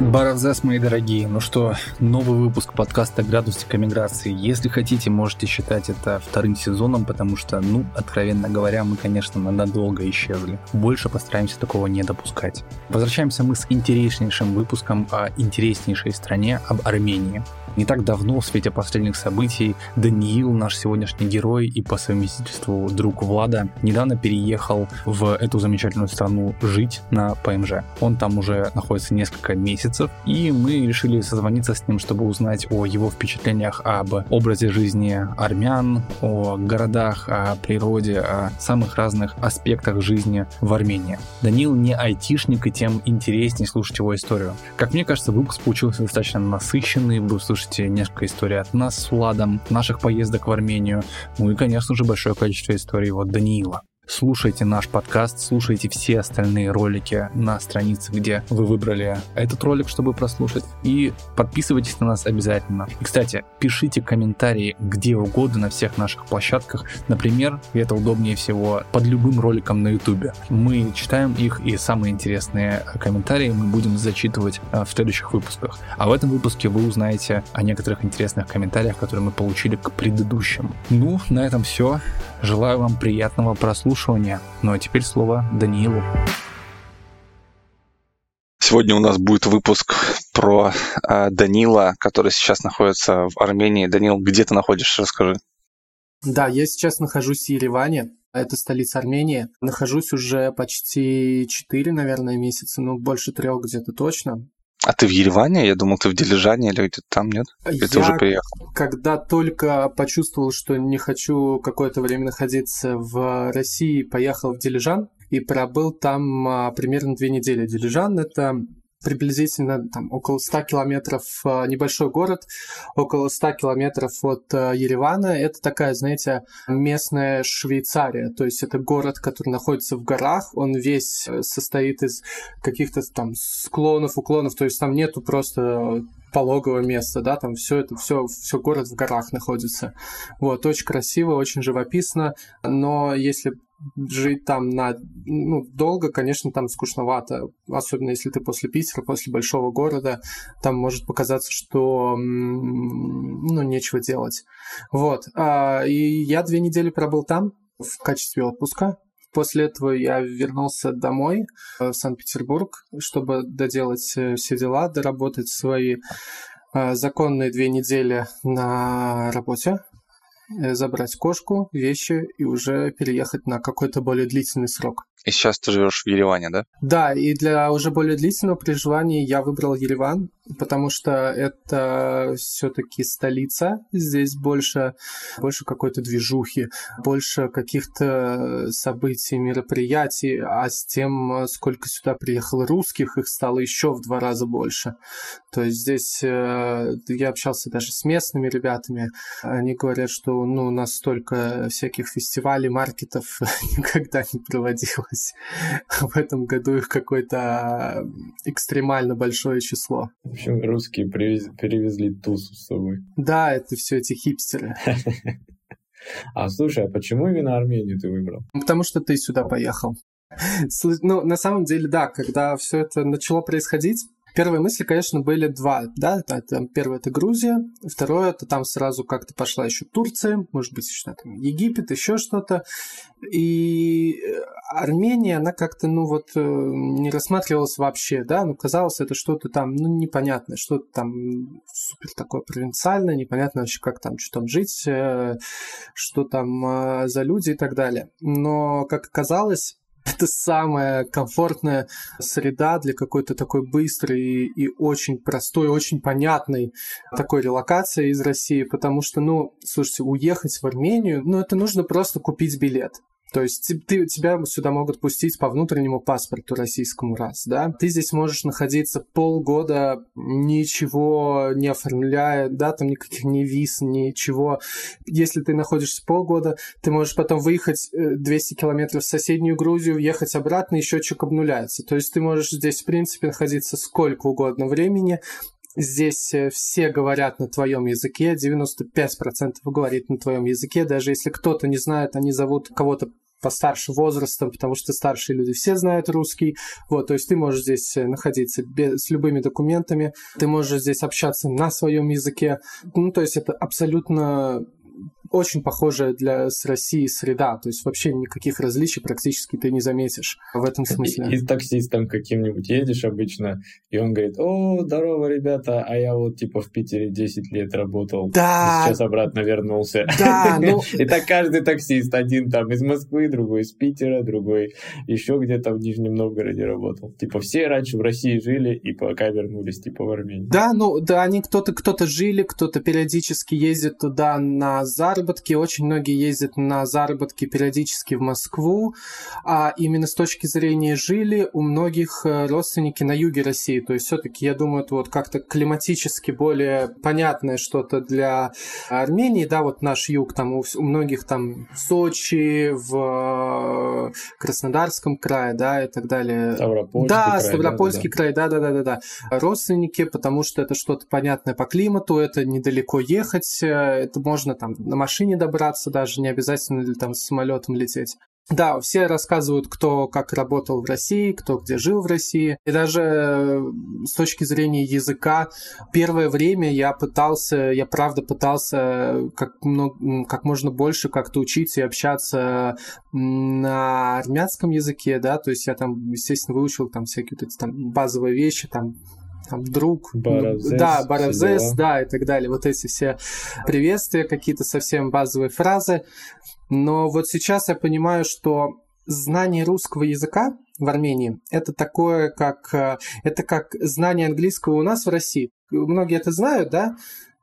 Баравзас, мои дорогие. Ну что, новый выпуск подкаста «Градусик эмиграции». Если хотите, можете считать это вторым сезоном, потому что, ну, откровенно говоря, мы, конечно, надолго исчезли. Больше постараемся такого не допускать. Возвращаемся мы с интереснейшим выпуском о интереснейшей стране, об Армении. Не так давно, в свете последних событий, Даниил, наш сегодняшний герой и по совместительству друг Влада, недавно переехал в эту замечательную страну жить на ПМЖ. Он там уже находится несколько месяцев, и мы решили созвониться с ним, чтобы узнать о его впечатлениях об образе жизни армян, о городах, о природе, о самых разных аспектах жизни в Армении. Даниил не айтишник, и тем интереснее слушать его историю. Как мне кажется, выпуск получился достаточно насыщенный, вы услышите услышите несколько историй от нас с Владом, наших поездок в Армению, ну и, конечно же, большое количество историй от Даниила слушайте наш подкаст, слушайте все остальные ролики на странице, где вы выбрали этот ролик, чтобы прослушать, и подписывайтесь на нас обязательно. И, кстати, пишите комментарии где угодно на всех наших площадках, например, это удобнее всего под любым роликом на YouTube. Мы читаем их, и самые интересные комментарии мы будем зачитывать э, в следующих выпусках. А в этом выпуске вы узнаете о некоторых интересных комментариях, которые мы получили к предыдущим. Ну, на этом все. Желаю вам приятного прослушивания. Ну а теперь слово Даниилу. Сегодня у нас будет выпуск про э, Данила, который сейчас находится в Армении. Данил, где ты находишься, расскажи. Да, я сейчас нахожусь в Ереване. Это столица Армении. Нахожусь уже почти 4, наверное, месяца, ну, больше трех где-то точно. А ты в Ереване? Я думал, ты в Дилижане или где-то там, нет? Или я, ты уже приехал? когда только почувствовал, что не хочу какое-то время находиться в России, поехал в Дилижан и пробыл там а, примерно две недели. Дилижан — это приблизительно там, около 100 километров а, небольшой город, около 100 километров от а, Еревана. Это такая, знаете, местная Швейцария. То есть это город, который находится в горах. Он весь э, состоит из каких-то там склонов, уклонов. То есть там нету просто пологого места, да, там все это, все, все город в горах находится. Вот, очень красиво, очень живописно, но если жить там на ну, долго, конечно, там скучновато, особенно если ты после Питера, после большого города, там может показаться, что ну, нечего делать. Вот. А, и я две недели пробыл там в качестве отпуска. После этого я вернулся домой э, в Санкт-Петербург, чтобы доделать э, все дела, доработать свои э, законные две недели на работе. Э, забрать кошку, вещи и уже переехать на какой-то более длительный срок. И сейчас ты живешь в Ереване, да? Да, и для уже более длительного проживания я выбрал Ереван, потому что это все-таки столица. Здесь больше, больше какой-то движухи, больше каких-то событий, мероприятий, а с тем, сколько сюда приехало русских, их стало еще в два раза больше. То есть здесь э, я общался даже с местными ребятами. Они говорят, что ну, настолько всяких фестивалей, маркетов никогда не проводилось осталось в этом году их какое-то экстремально большое число. В общем, русские привез... перевезли тусу с собой. Да, это все эти хипстеры. А слушай, а почему именно Армению ты выбрал? Потому что ты сюда поехал. Ну, на самом деле, да, когда все это начало происходить, Первые мысли, конечно, были два, да, это, первое это Грузия, второе это там сразу как-то пошла еще Турция, может быть, еще там Египет, еще что-то, и э, Армения, она как-то, ну вот, э, не рассматривалась вообще, да, ну казалось, это что-то там, ну непонятное, что-то там супер такое провинциальное, непонятно вообще, как там, что там жить, э, что там за люди и так далее. Но, как оказалось, это самая комфортная среда для какой-то такой быстрой и очень простой, очень понятной такой релокации из России, потому что, ну, слушайте, уехать в Армению, ну, это нужно просто купить билет. То есть ты, тебя сюда могут пустить по внутреннему паспорту российскому раз, да? Ты здесь можешь находиться полгода, ничего не оформляя, да, там никаких ни виз, ничего. Если ты находишься полгода, ты можешь потом выехать 200 э, километров в соседнюю Грузию, въехать обратно, и счетчик обнуляется. То есть ты можешь здесь, в принципе, находиться сколько угодно времени, Здесь э, все говорят на твоем языке, 95% говорит на твоем языке. Даже если кто-то не знает, они зовут кого-то постарше возрастом, потому что старшие люди все знают русский. Вот, то есть ты можешь здесь находиться без, с любыми документами, ты можешь здесь общаться на своем языке. Ну, то есть это абсолютно очень похожая для, с Россией среда, то есть вообще никаких различий практически ты не заметишь в этом смысле. И, и с таксистом каким-нибудь едешь обычно, и он говорит, о, здорово, ребята, а я вот типа в Питере 10 лет работал, да. сейчас обратно вернулся. Да, ну... И так каждый таксист, один там из Москвы, другой из Питера, другой еще где-то в Нижнем Новгороде работал. Типа все раньше в России жили и пока вернулись типа в Армению. Да, ну да, они кто-то кто-то жили, кто-то периодически ездит туда на заработки. Очень многие ездят на заработки периодически в Москву. А именно с точки зрения жили у многих э, родственники на юге России. То есть все-таки, я думаю, это вот как-то климатически более понятное что-то для Армении. Да, вот наш юг, там у, у многих там в Сочи, в э, Краснодарском крае, да, и так далее. Ставропольский да, край. Ставропольский да, край, да-да-да-да. Родственники, потому что это что-то понятное по климату, это недалеко ехать, э, это можно там на машине машине добраться даже, не обязательно ли там с самолетом лететь. Да, все рассказывают, кто как работал в России, кто где жил в России. И даже э, с точки зрения языка, первое время я пытался, я правда пытался как, много, как можно больше как-то учиться и общаться на армянском языке, да, то есть я там, естественно, выучил там всякие вот эти там базовые вещи, там там друг, Баравзес, да, Баравзес, да, и так далее. Вот эти все приветствия, какие-то совсем базовые фразы. Но вот сейчас я понимаю, что знание русского языка в Армении это такое, как э, это как знание английского у нас в России. Многие это знают, да,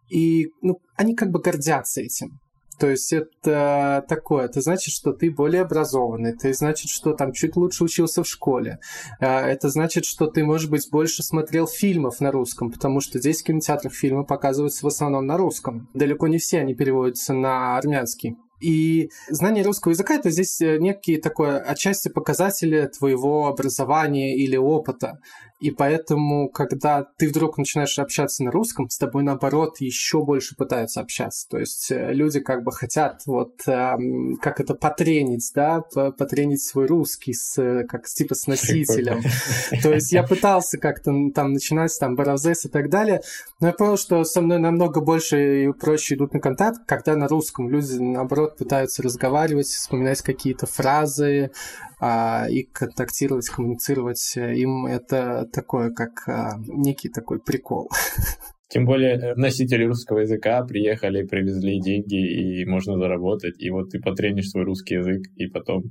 и ну, они как бы гордятся этим. То есть это такое, это значит, что ты более образованный, это значит, что там чуть лучше учился в школе, а, это значит, что ты, может быть, больше смотрел фильмов на русском, потому что здесь в кинотеатрах фильмы показываются в основном на русском. Далеко не все они переводятся на армянский. И знание русского языка это здесь э, некие такое отчасти показатели твоего образования или опыта. И поэтому, когда ты вдруг начинаешь общаться на русском, с тобой, наоборот, еще больше пытаются общаться. То есть э, люди как бы хотят вот как это потренить, да, потренить свой русский с, как типа с носителем. То есть я пытался как-то там начинать там баравзес и так далее, но я понял, что со мной намного больше и проще идут на контакт, когда на русском люди, наоборот, пытаются разговаривать, вспоминать какие-то фразы, а, и контактировать, коммуницировать им это такое, как а, некий такой прикол. Тем более э, носители русского языка приехали, привезли деньги, и можно заработать. И вот ты потренишь свой русский язык, и потом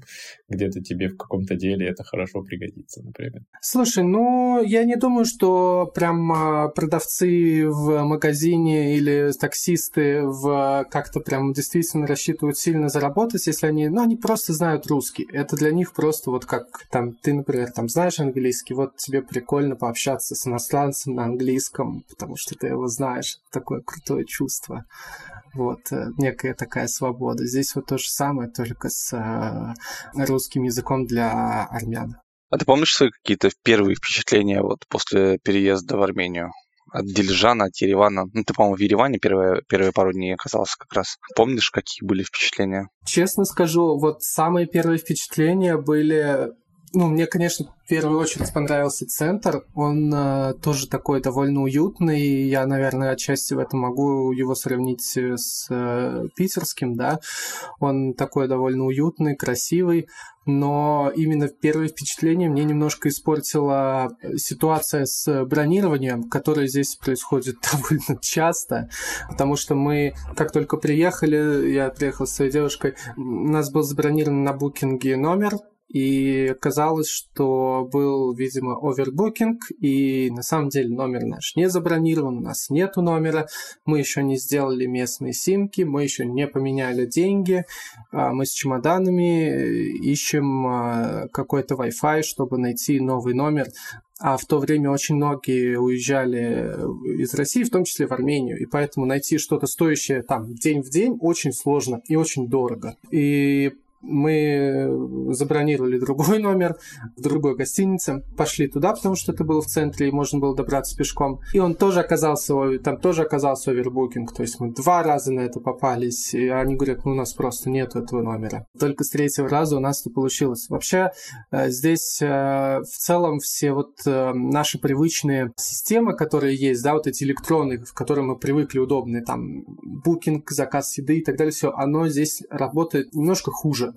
где-то тебе в каком-то деле это хорошо пригодится, например. Слушай, ну, я не думаю, что прям а, продавцы в магазине или таксисты в как-то прям действительно рассчитывают сильно заработать, если они, ну, они просто знают русский. Это для них просто вот как там ты, например, там знаешь английский, вот тебе прикольно пообщаться с иностранцем на английском, потому что ты ты его знаешь. Такое крутое чувство. Вот, э, некая такая свобода. Здесь вот то же самое, только с э, русским языком для армян. А ты помнишь свои какие-то первые впечатления вот после переезда в Армению? От Дилижана, от Еревана. Ну, ты, по-моему, в Ереване первые, первые пару дней оказался как раз. Помнишь, какие были впечатления? Честно скажу, вот самые первые впечатления были ну, мне, конечно, в первую очередь понравился центр. Он э, тоже такой довольно уютный. Я, наверное, отчасти в этом могу его сравнить э, с э, питерским, да. Он такой довольно уютный, красивый. Но именно первое впечатление мне немножко испортила ситуация с бронированием, которая здесь происходит довольно часто, потому что мы, как только приехали, я приехал с своей девушкой, у нас был забронирован на букинге номер, и казалось, что был, видимо, овербукинг, и на самом деле номер наш не забронирован, у нас нету номера, мы еще не сделали местные симки, мы еще не поменяли деньги, а мы с чемоданами э, ищем а, какой-то Wi-Fi, чтобы найти новый номер, а в то время очень многие уезжали из России, в том числе в Армению, и поэтому найти что-то стоящее там день в день очень сложно и очень дорого. И Мы забронировали другой номер в другой гостинице, пошли туда, потому что это было в центре, и можно было добраться пешком. И он тоже оказался, там тоже оказался овербукинг, то есть мы два раза на это попались, и они говорят, ну у нас просто нет этого номера. Только с третьего раза у нас это получилось. Вообще э, здесь э, в целом все вот э, наши привычные системы, которые есть, да, вот эти электронные, в которые мы привыкли, удобные, там, букинг, заказ еды и так далее, все, оно здесь работает немножко хуже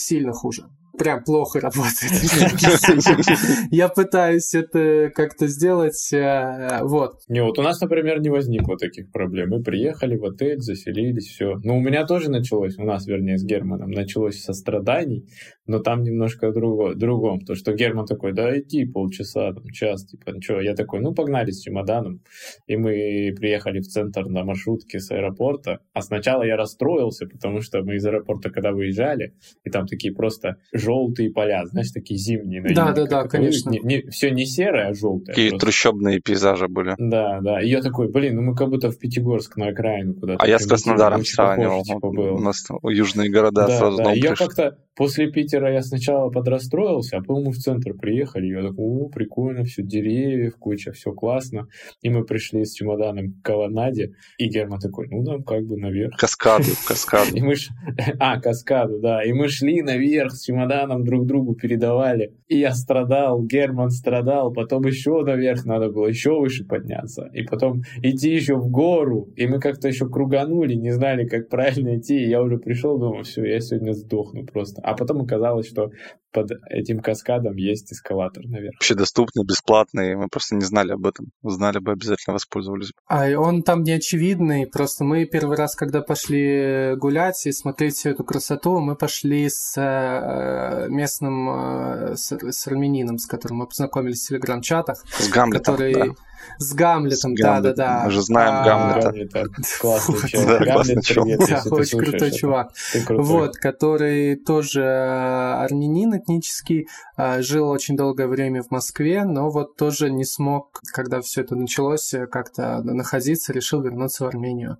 сильно хуже прям плохо работает. Я пытаюсь это как-то сделать. Э, вот. Не, вот у нас, например, не возникло таких проблем. Мы приехали в отель, заселились, все. Ну, у меня тоже началось, у нас, вернее, с Германом, началось со страданий, но там немножко друго, другом. То, что Герман такой, да иди полчаса, там, час, типа, ну что, я такой, ну, погнали с чемоданом. И мы приехали в центр на маршрутке с аэропорта. А сначала я расстроился, потому что мы из аэропорта, когда выезжали, и там такие просто желтые поля, знаешь, такие зимние. Да, да, да, конечно. Не, не, все не серое, а желтое. Такие просто. трущобные пейзажи были. Да, да. И я такой, блин, ну мы как будто в Пятигорск на окраину куда-то. А я с Краснодаром сравнивал. Типа, У нас южные города да, сразу да. Я как-то после Питера я сначала подрастроился, а потом мы в центр приехали. Я такой, о, прикольно, все деревьев, куча, все классно. И мы пришли с чемоданом к колоннаде, и Герман такой, ну, там как бы наверх. Каскаду, каскаду. И мы ш... А, каскаду, да. И мы шли наверх с чемоданом друг другу передавали. И я страдал, Герман страдал, потом еще наверх надо было, еще выше подняться. И потом идти еще в гору. И мы как-то еще круганули, не знали, как правильно идти. И я уже пришел, думаю, все, я сегодня сдохну просто. А потом оказалось, что под этим каскадом есть эскалатор наверх. Вообще доступный, бесплатный, мы просто не знали об этом. Знали бы, обязательно воспользовались. А он там не очевидный, просто мы первый раз, когда пошли гулять и смотреть всю эту красоту, мы пошли с э, местным, э, с, с армянином, с которым мы познакомились в телеграм-чатах. С Гамлетом, который... да с Гамлетом, да-да-да. Мы же знаем а, Гамлета. Классный чувак. Гамлет, привет, да, очень крутой чувак. Вот, который тоже э, армянин этнический, э, жил очень долгое время в Москве, но вот тоже не смог, когда все это началось, э, как-то находиться, решил вернуться в Армению.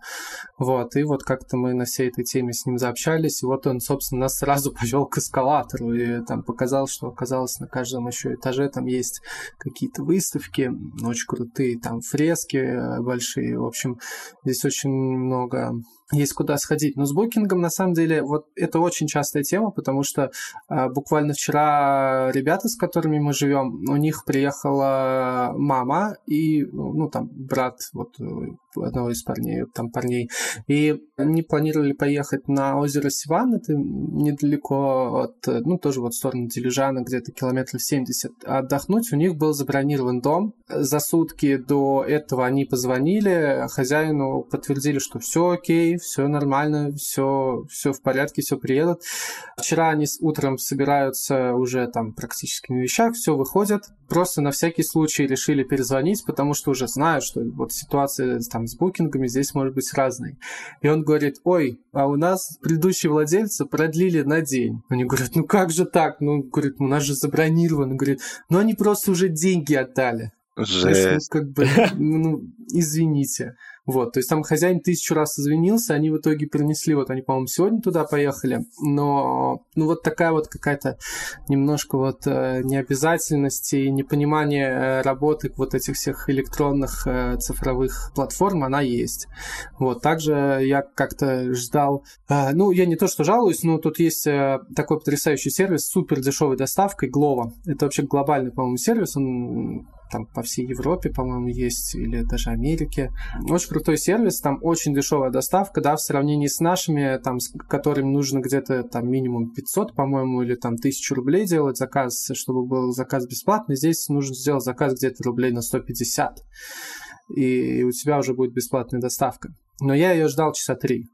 Вот, и вот как-то мы на всей этой теме с ним заобщались, и вот он, собственно, нас сразу повел к эскалатору и там показал, что оказалось на каждом еще этаже там есть какие-то выставки, очень круто крутые там фрески э, большие. В общем, здесь очень много есть куда сходить. Но с букингом, на самом деле, вот это очень частая тема, потому что э, буквально вчера ребята, с которыми мы живем, у них приехала мама и, ну, там, брат вот э, одного из парней, там, парней, и они планировали поехать на озеро Сиван, это недалеко от, ну, тоже вот в сторону Дилижана, где-то километров 70, отдохнуть. У них был забронирован дом. За сутки до этого они позвонили хозяину, подтвердили, что все окей, все нормально, все, все в порядке, все приедут. Вчера они утром собираются уже там практически на вещах, все выходят. Просто на всякий случай решили перезвонить, потому что уже знают, что вот ситуация там с букингами здесь может быть разной. И он говорит, ой, а у нас предыдущие владельцы продлили на день. Они говорят, ну как же так? Ну, говорит, у нас же забронировано. Говорит, ну они просто уже деньги отдали. Жесть. Есть, ну, как бы, ну, извините. Вот, то есть там хозяин тысячу раз извинился, они в итоге принесли, вот они, по-моему, сегодня туда поехали, но, ну, вот такая вот какая-то немножко вот э, необязательность и непонимание э, работы вот этих всех электронных э, цифровых платформ, она есть. Вот, также я как-то ждал, ну, я не то что жалуюсь, но тут есть такой потрясающий сервис супер дешевой доставкой, Glovo. Это вообще глобальный, по-моему, сервис, он там по всей Европе, по-моему, есть, или даже Америке. Очень крутой сервис, там очень дешевая доставка, да, в сравнении с нашими, там, с которыми нужно где-то там минимум 500, по-моему, или там 1000 рублей делать заказ, чтобы был заказ бесплатный. Здесь нужно сделать заказ где-то рублей на 150, и у тебя уже будет бесплатная доставка. Но я ее ждал часа три.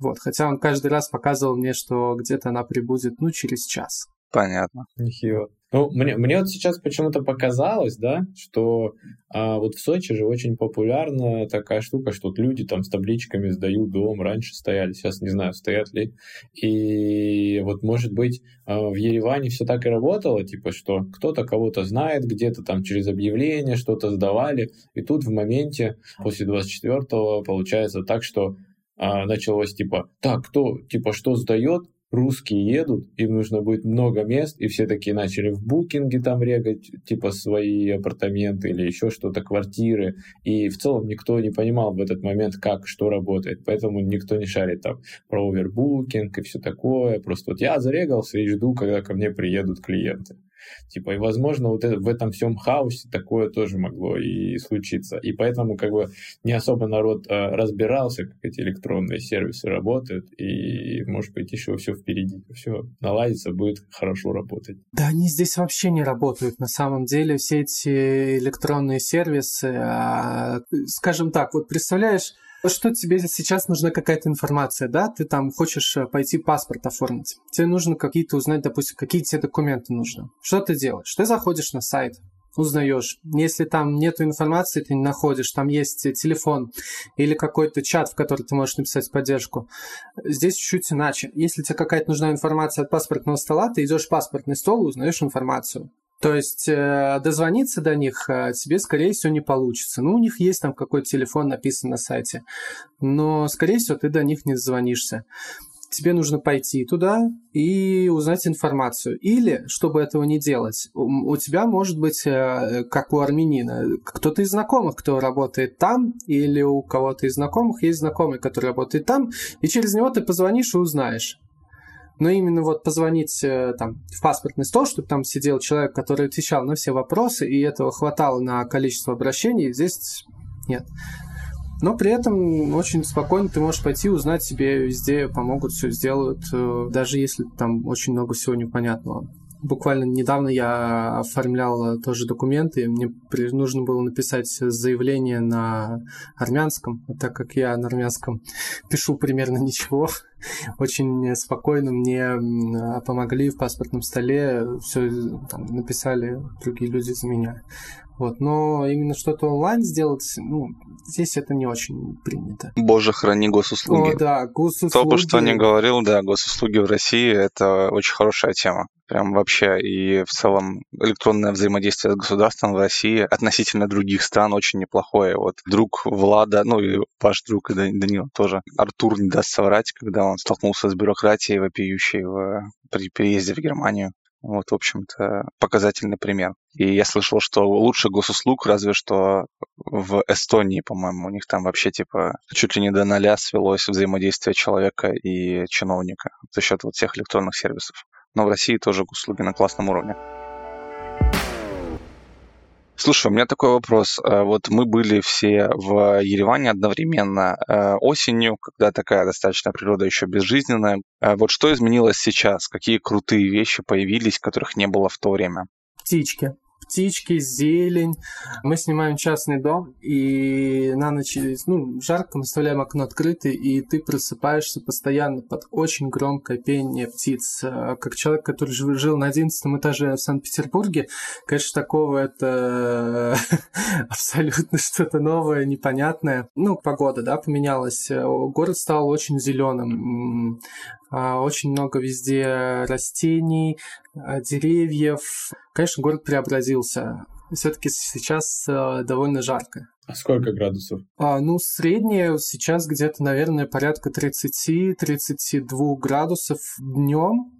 Вот, хотя он каждый раз показывал мне, что где-то она прибудет, ну, через час. Понятно. Нехило. Ну, мне, мне вот сейчас почему-то показалось, да, что а, вот в Сочи же очень популярна такая штука, что вот люди там с табличками сдают дом, раньше стояли, сейчас не знаю, стоят ли. И вот, может быть, а, в Ереване все так и работало, типа, что кто-то кого-то знает, где-то там через объявление что-то сдавали, и тут в моменте после 24-го получается так, что а, началось типа, так, кто, типа, что сдает, русские едут, им нужно будет много мест, и все такие начали в букинге там регать, типа свои апартаменты или еще что-то, квартиры, и в целом никто не понимал в этот момент, как, что работает, поэтому никто не шарит там про овербукинг и все такое, просто вот я зарегался и жду, когда ко мне приедут клиенты. Типа, и, возможно, вот это, в этом всем хаосе такое тоже могло и случиться. И поэтому, как бы, не особо народ э, разбирался, как эти электронные сервисы работают, и, может быть, еще все впереди, все наладится, будет хорошо работать. Да, они здесь вообще не работают. На самом деле, все эти электронные сервисы, а, скажем так, вот представляешь, что тебе сейчас нужна какая-то информация, да, ты там хочешь э, пойти паспорт оформить, тебе нужно какие-то узнать, допустим, какие тебе документы нужны. Что ты делаешь? Ты заходишь на сайт, узнаешь. Если там нет информации, ты не находишь, там есть телефон или какой-то чат, в который ты можешь написать поддержку. Здесь чуть-чуть иначе. Если тебе какая-то нужна информация от паспортного стола, ты идешь в паспортный стол узнаешь информацию. То есть э, дозвониться до них э, тебе, скорее всего, не получится. Ну, у них есть там какой-то телефон написан на сайте, но, скорее всего, ты до них не дозвонишься. Тебе нужно пойти туда и узнать информацию. Или, чтобы этого не делать, у тебя может быть, э, как у армянина, кто-то из знакомых, кто работает там, или у кого-то из знакомых есть знакомый, который работает там, и через него ты позвонишь и узнаешь но именно вот позвонить э, там в паспортный стол, чтобы там сидел человек, который отвечал на все вопросы, и этого хватало на количество обращений, здесь нет. Но при этом очень спокойно ты можешь пойти узнать себе везде, помогут, все сделают, э, даже если там очень много всего непонятного. Буквально недавно я оформлял тоже документы, мне нужно было написать заявление на армянском, так как я на армянском пишу примерно ничего, очень спокойно мне помогли в паспортном столе, все там, написали другие люди за меня. Вот, но именно что-то онлайн сделать, ну, здесь это не очень принято. Боже, храни госуслуги. О, да, госуслуги. Кто бы что ни говорил, да, госуслуги в России – это очень хорошая тема. Прям вообще. И в целом электронное взаимодействие с государством в России относительно других стран очень неплохое. Вот друг Влада, ну и ваш друг и Данила тоже, Артур не даст соврать, когда он столкнулся с бюрократией вопиющей в, при переезде в Германию. Вот, в общем-то, показательный пример. И я слышал, что лучше госуслуг, разве что в Эстонии, по-моему, у них там вообще типа чуть ли не до ноля свелось взаимодействие человека и чиновника за счет вот всех электронных сервисов. Но в России тоже госуслуги на классном уровне. Слушай, у меня такой вопрос. Э, вот мы были все в Ереване одновременно э, осенью, когда такая достаточно природа еще безжизненная. Э, вот что изменилось сейчас? Какие крутые вещи появились, которых не было в то время? Птички птички, зелень. Мы снимаем частный дом, и на ночь, ну, жарко, мы оставляем окно открытое, и ты просыпаешься постоянно под очень громкое пение птиц. А как человек, который жил на 11 этаже в Санкт-Петербурге, конечно, такого это абсолютно что-то новое, непонятное. Ну, погода, да, поменялась. Город стал очень зеленым. А, очень много везде растений, деревьев. Конечно, город преобразился. Все-таки сейчас э, довольно жарко. А сколько градусов? А, ну, среднее сейчас где-то, наверное, порядка 30-32 градусов днем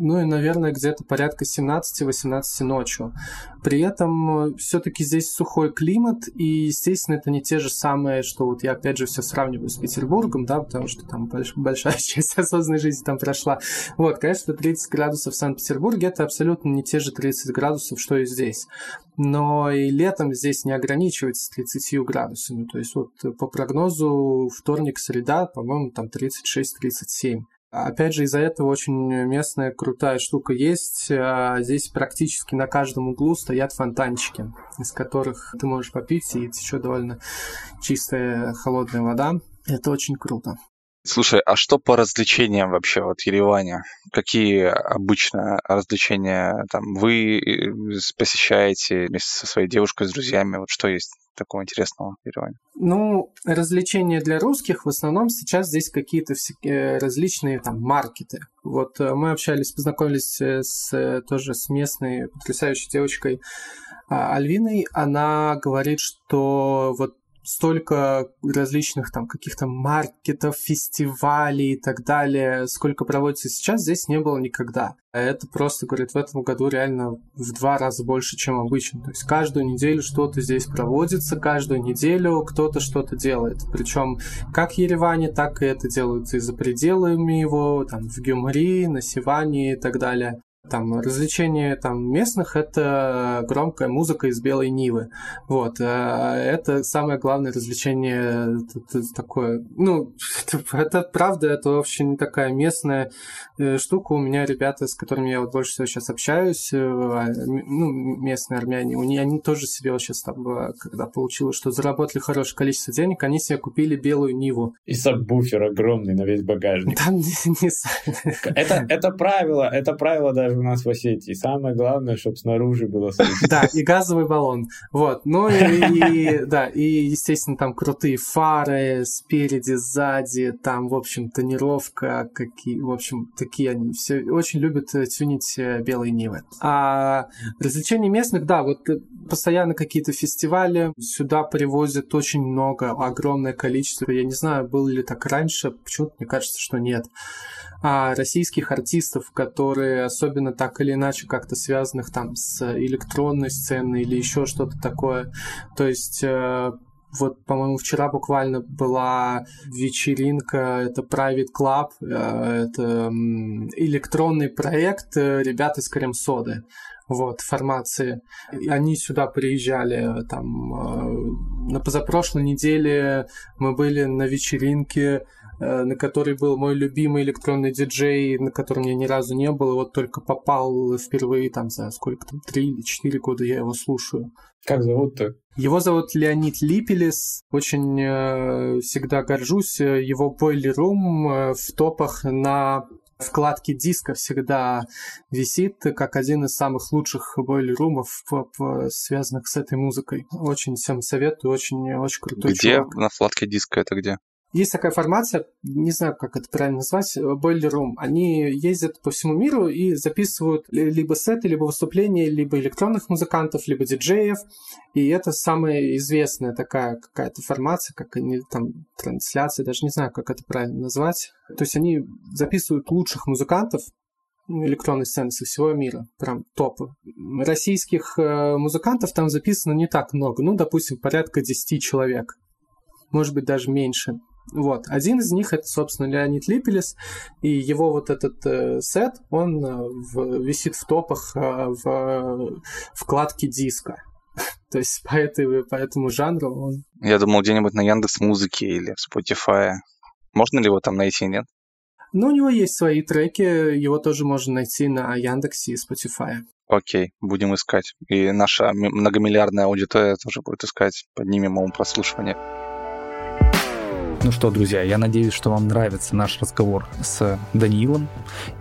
ну и, наверное, где-то порядка 17-18 ночью. При этом э, все-таки здесь сухой климат, и, естественно, это не те же самые, что вот я, опять же, все сравниваю с Петербургом, да, потому что там больш- большая часть осознанной жизни там прошла. Вот, конечно, 30 градусов в Санкт-Петербурге это абсолютно не те же 30 градусов, что и здесь. Но и летом здесь не ограничивается 30 градусами. То есть вот по прогнозу вторник, среда, по-моему, там 36-37. Опять же, из-за этого очень местная крутая штука есть. А здесь практически на каждом углу стоят фонтанчики, из которых ты можешь попить, и течет довольно чистая холодная вода. Это очень круто. Слушай, а что по развлечениям вообще вот в Ереване? Какие обычно развлечения там вы э, посещаете вместе со своей девушкой, с друзьями? Вот что есть такого интересного в Ереване? Ну, развлечения для русских в основном сейчас здесь какие-то э, различные там маркеты. Вот э, мы общались, познакомились с, тоже с местной потрясающей девочкой а, Альвиной. Она говорит, что вот столько различных там каких-то маркетов, фестивалей и так далее, сколько проводится сейчас, здесь не было никогда. Это просто, говорит, в этом году реально в два раза больше, чем обычно. То есть каждую неделю что-то здесь проводится, каждую неделю кто-то что-то делает. Причем как в Ереване, так и это делается и за пределами его, там в Гюмри, на Сиване и так далее. Там развлечение там местных это громкая музыка из белой Нивы. Вот. Э, это самое главное развлечение такое. Ну, это правда, это очень такая местная э, штука. У меня ребята, с которыми я вот больше всего сейчас общаюсь, э, а, ну, местные армяне, у них, они тоже себе вот сейчас там, когда получилось, что заработали хорошее количество денег, они себе купили белую Ниву. И сабвуфер огромный на весь багажник. Там не, не... Это, это правило, это правило даже у нас в Осетии. Самое главное, чтобы снаружи было слышно. Да, и газовый баллон. Вот. Ну и, да, и, естественно, там крутые фары спереди, сзади, там, в общем, тонировка, какие, в общем, такие они все очень любят э, тюнить э, белые Нивы. А развлечения местных, да, вот э, постоянно какие-то фестивали, сюда привозят очень много, огромное количество. Я не знаю, было ли так раньше, почему-то мне кажется, что нет а, российских артистов, которые особенно так или иначе как-то связанных там с электронной сценой или еще что-то такое. То есть э, вот, по-моему, вчера буквально была вечеринка, это Private Club, э, это электронный проект э, ребят из Крем-Соды вот, формации. И они сюда приезжали, там, на позапрошлой неделе мы были на вечеринке на которой был мой любимый электронный диджей, на котором я ни разу не был, и вот только попал впервые там за сколько там, три или четыре года я его слушаю. Как зовут-то? Его зовут Леонид Липелес. Очень э, всегда горжусь. Его Boiler Room э, в топах на вкладке диска всегда висит как один из самых лучших бойлерумов, связанных с этой музыкой. Очень всем советую, очень, очень крутой Где чувак. на вкладке диска это где? Есть такая формация, не знаю, как это правильно назвать, Boiler Room. Они ездят по всему миру и записывают либо сеты, либо выступления, либо электронных музыкантов, либо диджеев. И это самая известная такая какая-то формация, как они там трансляции, даже не знаю, как это правильно назвать. То есть они записывают лучших музыкантов, электронной сцены со всего мира, прям топы. Российских э, музыкантов там записано не так много, ну, допустим, порядка 10 человек, может быть, даже меньше. Вот. Один из них это, собственно, Леонид Липелес, и его вот этот э, сет, он э, в, висит в топах э, в э, вкладке диска. То есть по, этой, по этому жанру он... Я думал, где-нибудь на Яндекс Музыке или в Spotify. Можно ли его там найти, нет? Ну, у него есть свои треки, его тоже можно найти на Яндексе и Spotify. Окей, будем искать. И наша многомиллиардная аудитория тоже будет искать, поднимем ему прослушивание. Ну что, друзья, я надеюсь, что вам нравится наш разговор с Даниилом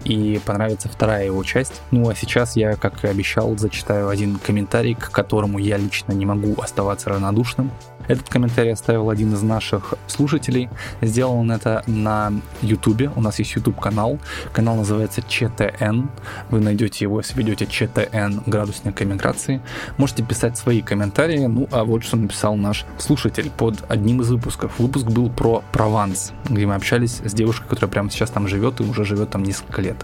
и понравится вторая его часть. Ну а сейчас я, как и обещал, зачитаю один комментарий, к которому я лично не могу оставаться равнодушным. Этот комментарий оставил один из наших слушателей. Сделал он это на YouTube. У нас есть YouTube канал. Канал называется ЧТН. Вы найдете его, если ведете ЧТН градусник эмиграции. Можете писать свои комментарии. Ну, а вот что написал наш слушатель под одним из выпусков. Выпуск был про Прованс, где мы общались с девушкой, которая прямо сейчас там живет и уже живет там несколько лет.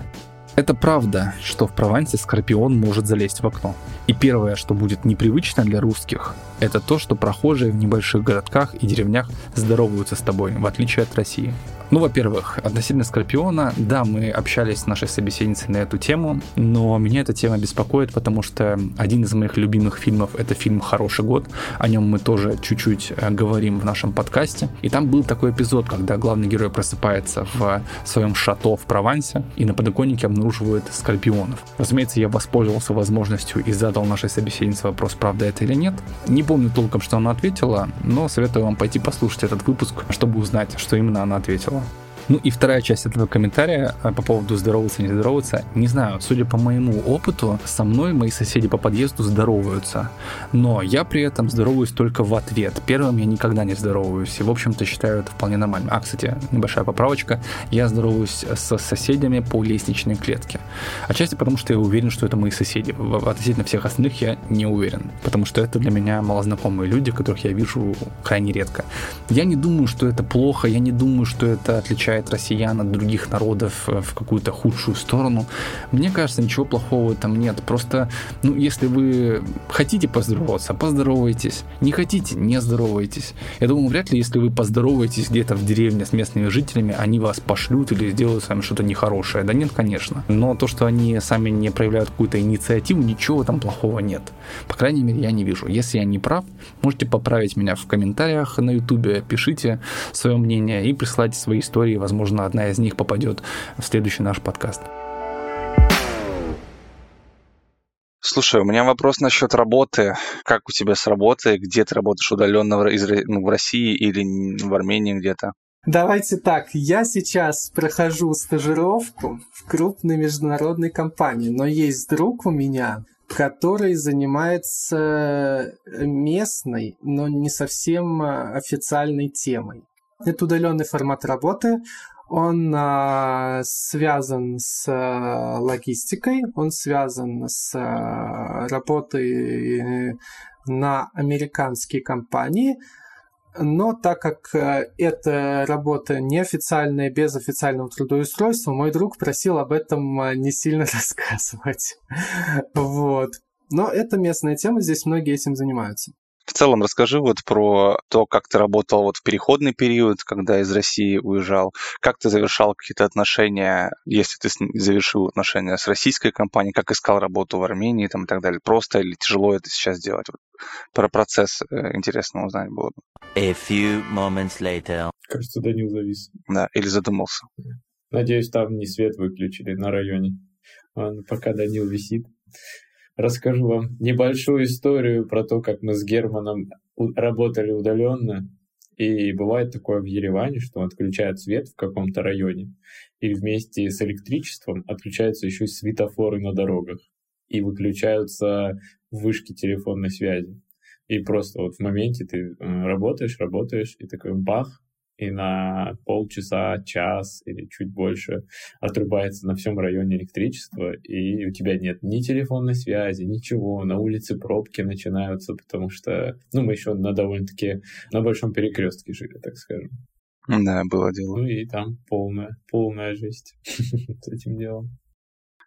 Это правда, что в Провансе Скорпион может залезть в окно. И первое, что будет непривычно для русских, это то, что прохожие в небольших городках и деревнях здороваются с тобой, в отличие от России. Ну, во-первых, относительно Скорпиона, да, мы общались с нашей собеседницей на эту тему, но меня эта тема беспокоит, потому что один из моих любимых фильмов — это фильм «Хороший год», о нем мы тоже чуть-чуть э, говорим в нашем подкасте, и там был такой эпизод, когда главный герой просыпается в своем шато в Провансе и на подоконнике обнаруживает скорпионов. Разумеется, я воспользовался возможностью и задал нашей собеседнице вопрос, правда это или нет. Не помню толком, что она ответила, но советую вам пойти послушать этот выпуск, чтобы узнать, что именно она ответила. Ну и вторая часть этого комментария а, по поводу здороваться, не здороваться. Не знаю, судя по моему опыту, со мной мои соседи по подъезду здороваются. Но я при этом здороваюсь только в ответ. Первым я никогда не здороваюсь. И, в общем-то, считаю это вполне нормально. А, кстати, небольшая поправочка. Я здороваюсь с соседями по лестничной клетке. Отчасти потому, что я уверен, что это мои соседи. Относительно всех остальных я не уверен. Потому что это для меня малознакомые люди, которых я вижу крайне редко. Я не думаю, что это плохо. Я не думаю, что это отличает россиян от других народов э, в какую-то худшую сторону. Мне кажется, ничего плохого там нет. Просто, ну, если вы хотите поздороваться, поздоровайтесь. Не хотите, не здоровайтесь. Я думаю, вряд ли, если вы поздороваетесь где-то в деревне с местными жителями, они вас пошлют или сделают с вами что-то нехорошее. Да нет, конечно. Но то, что они сами не проявляют какую-то инициативу, ничего там плохого нет. По крайней мере, я не вижу. Если я не прав, можете поправить меня в комментариях на YouTube, пишите свое мнение и присылайте свои истории. Возможно, одна из них попадет в следующий наш подкаст. Слушай, у меня вопрос насчет работы. Как у тебя с работой? Где ты работаешь удаленно из, ну, в России или в Армении где-то? Давайте так, я сейчас прохожу стажировку в крупной международной компании, но есть друг у меня, который занимается местной, но не совсем официальной темой. Это удаленный формат работы. Он а, связан с а, логистикой, он связан с а, работой на американские компании, но так как э, эта работа неофициальная, без официального трудоустройства, мой друг просил об этом э, не сильно рассказывать. Вот. Но это местная тема, здесь многие этим занимаются. В целом расскажи вот про то, как ты работал вот в переходный период, когда из России уезжал, как ты завершал какие-то отношения, если ты завершил отношения с российской компанией, как искал работу в Армении там, и так далее. Просто или тяжело это сейчас делать? Вот про процесс э, интересно узнать было бы. A few moments later. Кажется, Данил завис. Да, или задумался. Надеюсь, там не свет выключили на районе. Ладно, пока Данил висит расскажу вам небольшую историю про то, как мы с Германом работали удаленно. И бывает такое в Ереване, что отключают свет в каком-то районе, и вместе с электричеством отключаются еще и светофоры на дорогах, и выключаются вышки телефонной связи. И просто вот в моменте ты э, работаешь, работаешь, и такой бах, и на полчаса, час или чуть больше отрубается на всем районе электричество, и у тебя нет ни телефонной связи, ничего, на улице пробки начинаются, потому что, ну, мы еще на довольно-таки, на большом перекрестке жили, так скажем. Да, было дело. Ну и там полная, полная жесть с этим делом.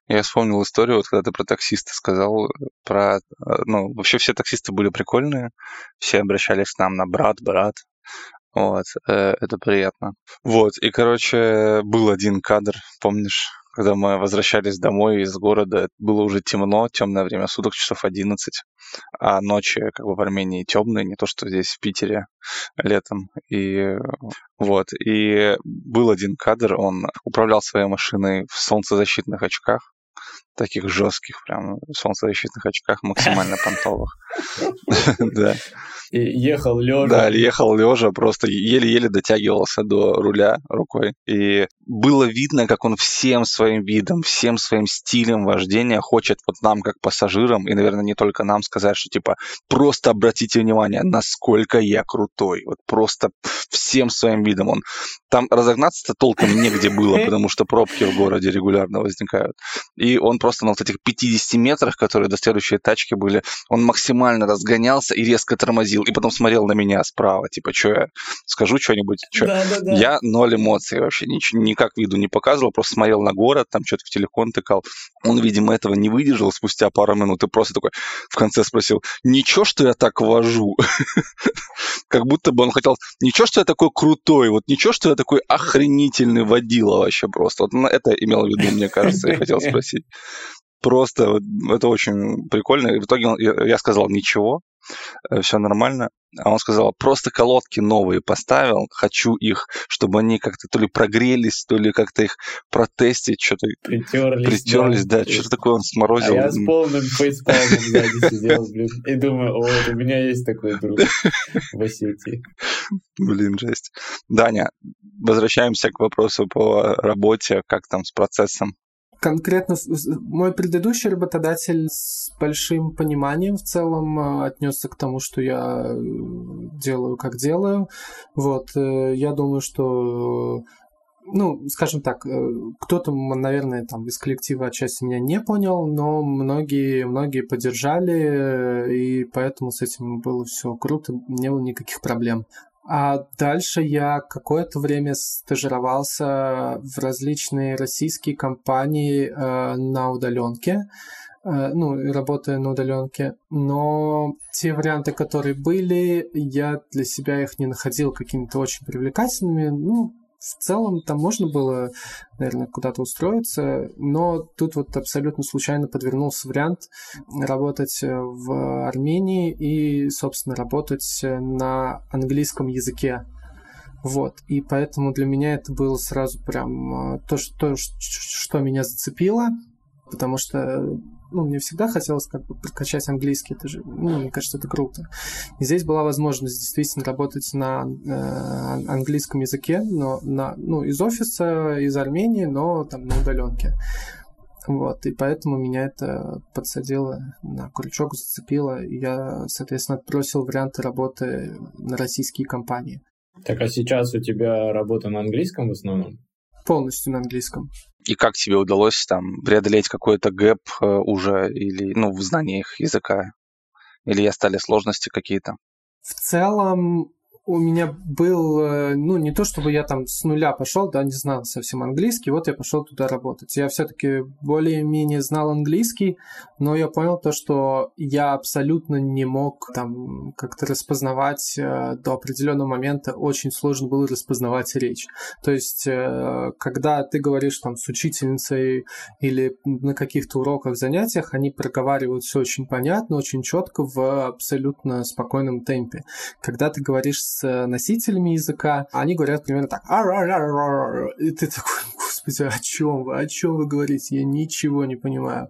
Я вспомнил историю, вот когда ты про таксиста сказал, про, ну, вообще все таксисты были прикольные, все обращались к нам на брат, брат, вот, э, это приятно. Вот, и, короче, был один кадр, помнишь, когда мы возвращались домой из города, было уже темно, темное время суток, часов 11, а ночи как бы в Армении темные, не то что здесь в Питере летом. И вот, и был один кадр, он управлял своей машиной в солнцезащитных очках, таких жестких, прям солнцезащитных очках, максимально понтовых. Да. И ехал лежа. Да, ехал лежа, просто еле-еле дотягивался до руля рукой. И было видно, как он всем своим видом, всем своим стилем вождения хочет вот нам, как пассажирам, и, наверное, не только нам сказать, что типа просто обратите внимание, насколько я крутой. Вот просто всем своим видом. Он там разогнаться-то толком негде было, потому что пробки в городе регулярно возникают. И он просто на вот этих 50 метрах, которые до следующей тачки были, он максимально разгонялся и резко тормозил. И потом смотрел на меня справа, типа, что я скажу что-нибудь? Чё? Да, да, да. Я ноль эмоций вообще, ничего, никак виду не показывал, просто смотрел на город, там что-то в телефон тыкал. Он, видимо, этого не выдержал спустя пару минут и просто такой в конце спросил, ничего, что я так вожу? Как будто бы он хотел, ничего, что я такой крутой, вот ничего, что я такой охренительный водила вообще просто. Вот это имел в виду, мне кажется, я хотел спросить. Просто это очень прикольно. И в итоге я сказал ничего, все нормально. А он сказал, просто колодки новые поставил, хочу их, чтобы они как-то то ли прогрелись, то ли как-то их протестить, что-то Притерлись. притерлись, да, да. что-то такое он сморозил. А я с полным фейспалмом сзади сидел, блин, и думаю, о, вот у меня есть такой друг в Осетии. Блин, жесть. Даня, возвращаемся к вопросу по работе, как там с процессом. Конкретно мой предыдущий работодатель с большим пониманием в целом э, отнесся к тому, что я э, делаю, как делаю. Вот, э, я думаю, что ну, скажем так, кто-то, наверное, там из коллектива отчасти меня не понял, но многие, многие поддержали, и поэтому с этим было все круто, не было никаких проблем. А дальше я какое-то время стажировался в различные российские компании э, на удаленке, э, ну, работая на удаленке. Но те варианты, которые были, я для себя их не находил какими-то очень привлекательными. Ну, в целом там можно было, наверное, куда-то устроиться, но тут вот абсолютно случайно подвернулся вариант работать в Армении и, собственно, работать на английском языке. Вот, и поэтому для меня это было сразу прям э, то, что, что меня зацепило, потому что ну, мне всегда хотелось как бы прокачать английский, это же, ну, мне кажется, это круто. И здесь была возможность действительно работать на э, английском языке, но на, ну, из офиса, из Армении, но там на удаленке. Вот, и поэтому меня это подсадило на крючок, зацепило, и я, соответственно, отбросил варианты работы на российские компании. Так, а сейчас у тебя работа на английском в основном? Полностью на английском. И как тебе удалось там преодолеть какой-то гэп э, уже или, ну, в знании их языка? Или остались сложности какие-то? В целом, у меня был, э, ну, не то чтобы я там с нуля пошел, да, не знал совсем английский, вот я пошел туда работать. Я все-таки более-менее знал английский, но я понял то, что я абсолютно не мог там как-то распознавать э, до определенного момента, очень сложно было распознавать речь. То есть, э, когда ты говоришь там с учительницей или на каких-то уроках, занятиях, они проговаривают все очень понятно, очень четко в абсолютно спокойном темпе. Когда ты говоришь носителями языка, они говорят примерно так. И ты такой, господи, о чем вы, о чем вы говорите? Я ничего не понимаю.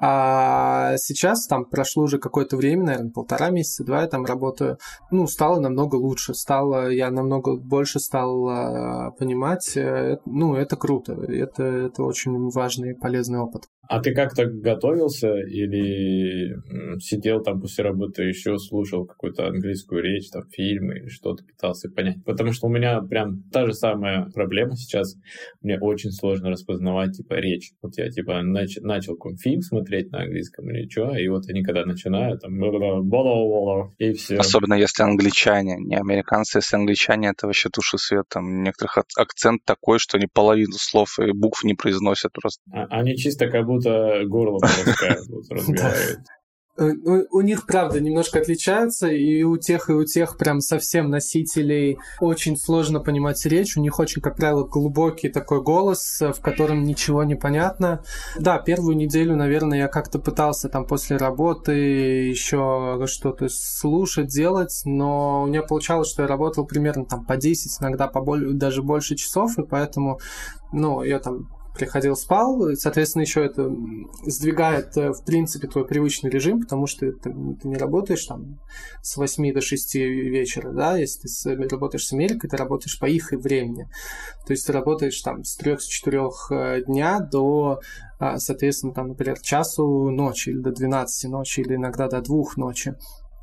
А сейчас там прошло уже какое-то время, наверное, полтора месяца, два я там работаю. Ну, стало намного лучше, стало, я намного больше стал э, понимать. Э, ну, это круто, это, это очень важный и полезный опыт. А ты как-то готовился или сидел там после работы еще слушал какую-то английскую речь, там фильмы или что-то пытался понять? Потому что у меня прям та же самая проблема сейчас. Мне очень сложно распознавать типа речь. Вот я типа нач- начал фильм смотреть на английском или что, и вот они когда начинают там и все. Особенно если англичане, не американцы, если англичане, это вообще туши свет. Там у некоторых акцент такой, что они половину слов и букв не произносят просто. А, они чисто как будто горло вот, разговаривают. Э, у, у них, правда, немножко отличаются, и у тех, и у тех прям совсем носителей очень сложно понимать речь. У них очень, как правило, глубокий такой голос, в котором ничего не понятно. Да, первую неделю, наверное, я как-то пытался там после работы еще что-то слушать, делать, но у меня получалось, что я работал примерно там по 10, иногда по более, даже больше часов, и поэтому, ну, я там приходил, спал, и, соответственно, еще это сдвигает, э, в принципе, твой привычный режим, потому что ты, ты не работаешь там с 8 до 6 вечера, да, если ты работаешь с Америкой, ты работаешь по их времени. То есть ты работаешь там с 3-4 э, дня до, а, соответственно, там, например, часу ночи или до 12 ночи, или иногда до 2 ночи.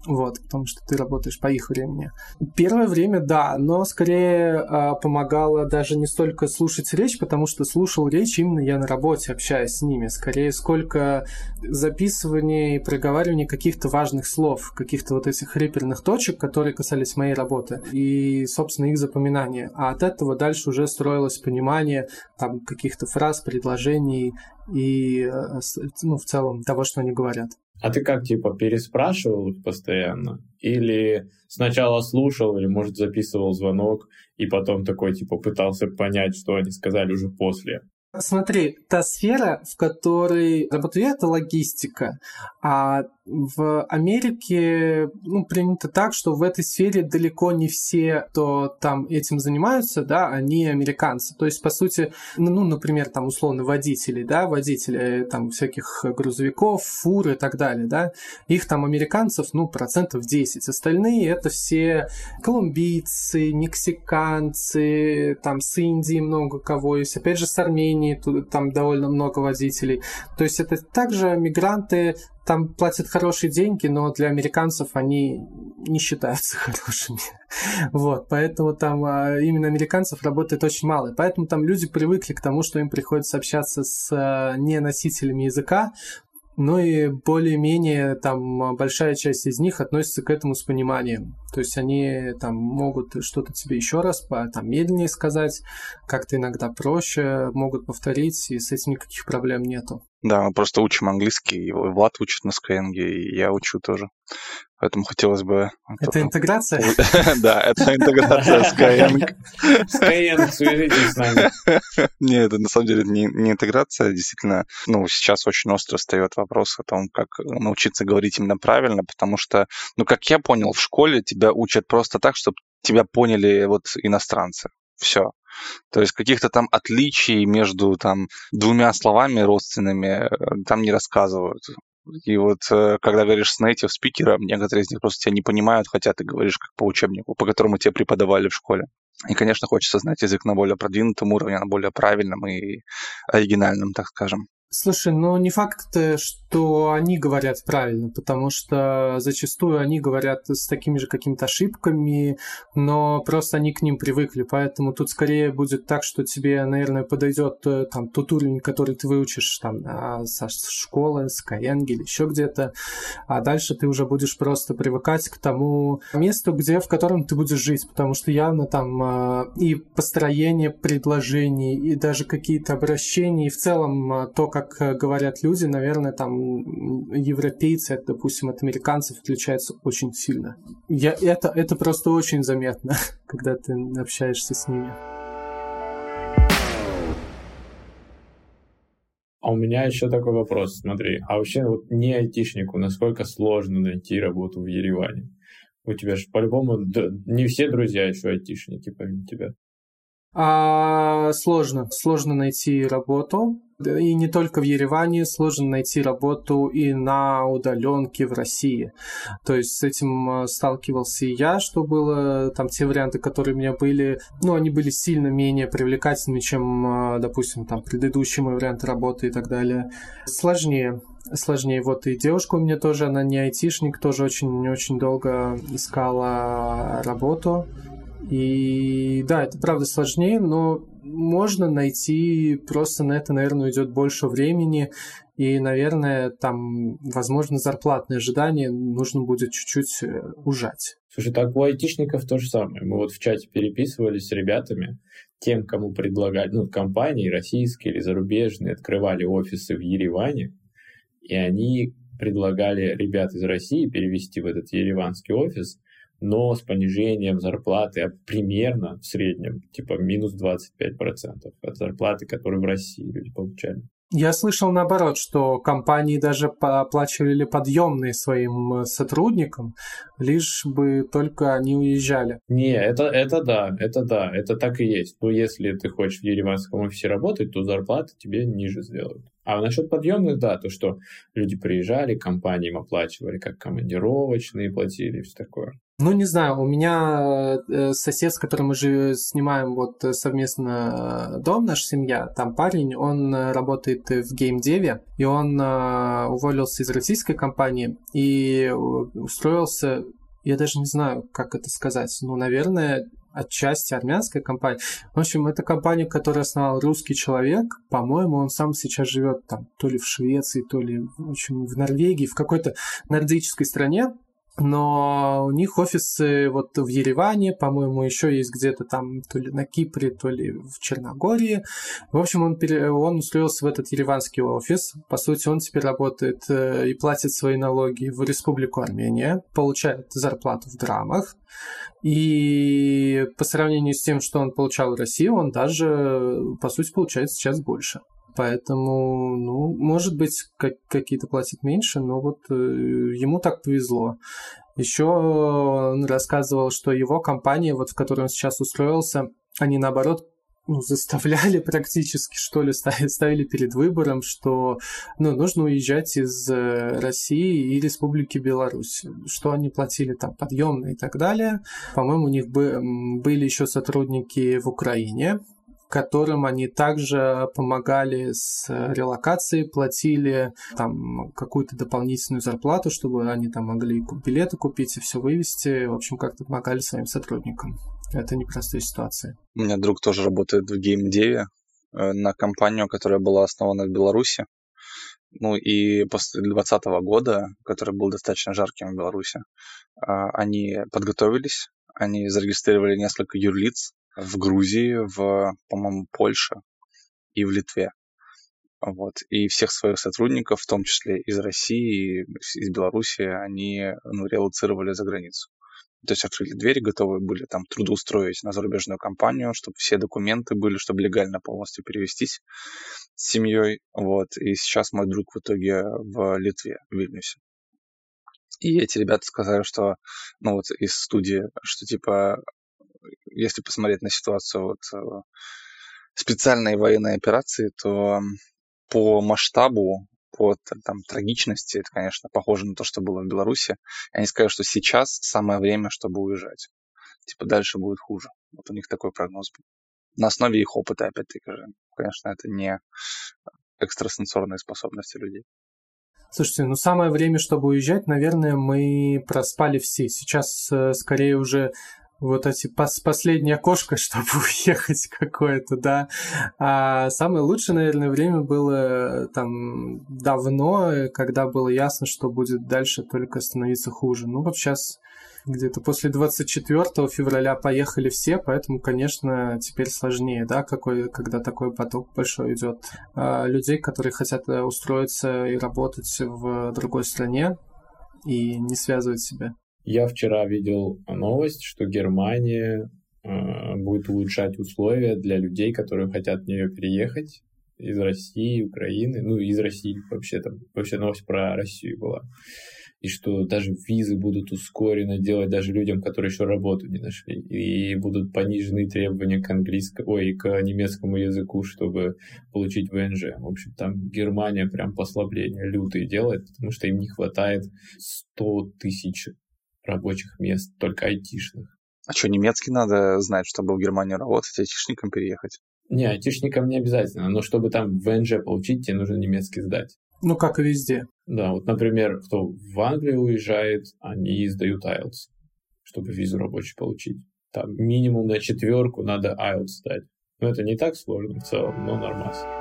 Вот, потому что ты работаешь по их времени. Первое время, да, но скорее э, помогало даже не столько слушать речь, потому что слушал речь именно я на работе, общаясь с ними. Скорее, сколько записывания и проговаривания каких-то важных слов, каких-то вот этих реперных точек, которые касались моей работы, и, собственно, их запоминания. А от этого дальше уже строилось понимание там каких-то фраз, предложений и, э, ну, в целом того, что они говорят. А ты как, типа, переспрашивал их постоянно? Или сначала слушал, или, может, записывал звонок, и потом такой, типа, пытался понять, что они сказали уже после? Смотри, та сфера, в которой работаю это логистика. А в Америке ну, принято так, что в этой сфере далеко не все, кто там этим занимаются, да, они американцы. То есть, по сути, ну, ну например, там условно водители, да, водители там всяких грузовиков, фур и так далее, да, их там американцев, ну, процентов 10. Остальные это все колумбийцы, мексиканцы, там с Индии много кого есть, опять же с Армении, тут, там довольно много водителей. То есть это также мигранты там платят хорошие деньги, но для американцев они не считаются хорошими. Вот, поэтому там а, именно американцев работает очень мало. Поэтому там люди привыкли к тому, что им приходится общаться с а, не носителями языка, ну и более-менее там большая часть из них относится к этому с пониманием. То есть они там могут что-то тебе еще раз там медленнее сказать, как-то иногда проще могут повторить, и с этим никаких проблем нету. Да, мы просто учим английский, и Влад учит на Skyeng, и я учу тоже. Поэтому хотелось бы... Это интеграция? Да, это интеграция Skyeng. Skyeng, свяжитесь с нами. Нет, это на самом деле не, не интеграция. Действительно, ну, сейчас очень остро встает вопрос о том, как научиться говорить именно правильно, потому что, ну, как я понял, в школе тебя учат просто так, чтобы тебя поняли вот иностранцы. Все. То есть каких-то там отличий между там двумя словами родственными э, там не рассказывают. И вот э, когда говоришь с native спикером, некоторые из них просто тебя не понимают, хотя ты говоришь как по учебнику, по которому тебе преподавали в школе. И, конечно, хочется знать язык на более продвинутом уровне, на более правильном и оригинальном, так скажем. Слушай, ну не факт, э, что они говорят правильно, потому что зачастую они говорят с такими же какими-то ошибками, но просто они к ним привыкли, поэтому тут скорее будет так, что тебе, наверное, подойдет э, там тот уровень, который ты выучишь там со школы, с Skyeng или еще где-то, а дальше ты уже будешь просто привыкать к тому месту, где, в котором ты будешь жить, потому что явно там э, и построение предложений, и даже какие-то обращения, и в целом то, как как э, говорят люди, наверное, там европейцы, допустим, от американцев отличаются очень сильно. Я, это, это просто очень заметно, когда ты общаешься с ними. А у меня еще такой вопрос, смотри, а вообще вот не айтишнику, насколько сложно найти работу в Ереване? У тебя же по-любому не все друзья еще айтишники, помимо тебя. А, сложно. Сложно найти работу. И не только в Ереване, сложно найти работу и на удаленке в России. То есть с этим а, сталкивался и я, что было, там те варианты, которые у меня были, ну, они были сильно менее привлекательными, чем, а, допустим, там предыдущий мой вариант работы и так далее. Сложнее сложнее. Вот и девушка у меня тоже, она не айтишник, тоже очень-очень долго искала работу. И да, это правда сложнее, но можно найти, просто на это, наверное, уйдет больше времени, и, наверное, там, возможно, зарплатные ожидания нужно будет чуть-чуть э, ужать. Слушай, так у айтишников то же самое. Мы вот в чате переписывались с ребятами, тем, кому предлагали, ну, компании российские или зарубежные, открывали офисы в Ереване, и они предлагали ребят из России перевести в этот ереванский офис – но с понижением зарплаты а примерно в среднем, типа минус 25% от зарплаты, которую в России люди получали. Я слышал наоборот, что компании даже оплачивали подъемные своим э, сотрудникам, лишь бы только они уезжали. Не, это, это да, это да, это так и есть. Но если ты хочешь в ереванском офисе работать, то зарплаты тебе ниже сделают. А насчет подъемных, да, то, что люди приезжали, компаниям оплачивали как командировочные, платили и все такое. Ну, не знаю, у меня э, сосед, с которым мы же снимаем вот э, совместно э, дом, наша семья, там парень, он работает в геймдеве, и он уволился из российской компании и устроился, я даже не знаю, как это сказать, ну, наверное, отчасти армянская компания. В общем, это компания, которую основал русский человек. По-моему, он сам сейчас живет там то ли в Швеции, то ли в общем, в Норвегии, в какой-то нордической стране. Но у них офисы вот в Ереване, по-моему, еще есть где-то там то ли на Кипре, то ли в Черногории. В общем, он, пере... он устроился в этот ереванский офис. По сути, он теперь работает э, и платит свои налоги в Республику Армения, получает зарплату в драмах. И по сравнению с тем, что он получал в России, он даже, по сути, получает сейчас больше. Поэтому, ну, может быть, как, какие-то платят меньше, но вот э, ему так повезло. Еще он рассказывал, что его компания, вот в которой он сейчас устроился, они наоборот ну, заставляли практически, что ли, ставили перед выбором, что ну, нужно уезжать из э, России и Республики Беларусь, что они платили там подъемные и так далее. По-моему, у них были еще сотрудники в Украине, которым они также помогали с релокацией, платили там какую-то дополнительную зарплату, чтобы они там могли билеты купить и все вывести. В общем, как-то помогали своим сотрудникам. Это непростая ситуация. У меня друг тоже работает в геймдеве э, на компанию, которая была основана в Беларуси. Ну и после 2020 года, который был достаточно жарким в Беларуси, а, они подготовились, они зарегистрировали несколько юрлиц в Грузии, в, по-моему, Польше и в Литве. Вот. И всех своих сотрудников, в том числе из России, из Беларуси, они ну, релацировали за границу. То есть открыли двери, готовы были там трудоустроить на зарубежную компанию, чтобы все документы были, чтобы легально полностью перевестись с семьей. Вот. И сейчас мой друг в итоге в Литве, в Вильнюсе. И эти ребята сказали, что, ну вот из студии, что типа если посмотреть на ситуацию вот, э, специальной военной операции, то по масштабу, по там, трагичности, это, конечно, похоже на то, что было в Беларуси. И они сказали, что сейчас самое время, чтобы уезжать. Типа дальше будет хуже. Вот у них такой прогноз был. На основе их опыта, опять-таки же. Конечно, это не экстрасенсорные способности людей. Слушайте, ну самое время, чтобы уезжать, наверное, мы проспали все. Сейчас э, скорее уже вот эти пос последняя кошка, чтобы уехать какое-то, да. А самое лучшее, наверное, время было там давно, когда было ясно, что будет дальше только становиться хуже. Ну вот сейчас где-то после 24 февраля поехали все, поэтому, конечно, теперь сложнее, да, какой, когда такой поток большой идет а, людей, которые хотят э, устроиться и работать в другой стране и не связывать себя. Я вчера видел новость, что Германия э, будет улучшать условия для людей, которые хотят в нее переехать из России, Украины, ну, из России вообще там, вообще новость про Россию была. И что даже визы будут ускоренно делать даже людям, которые еще работу не нашли. И будут понижены требования к английскому, ой, к немецкому языку, чтобы получить ВНЖ. В общем, там Германия прям послабление лютые делает, потому что им не хватает 100 тысяч рабочих мест, только айтишных. А что, немецкий надо знать, чтобы в Германию работать, айтишникам переехать? Не, айтишникам не обязательно, но чтобы там ВНЖ получить, тебе нужно немецкий сдать. Ну, как и везде. Да, вот, например, кто в Англию уезжает, они сдают IELTS, чтобы визу рабочую получить. Там минимум на четверку надо IELTS сдать. Но это не так сложно в целом, но нормально.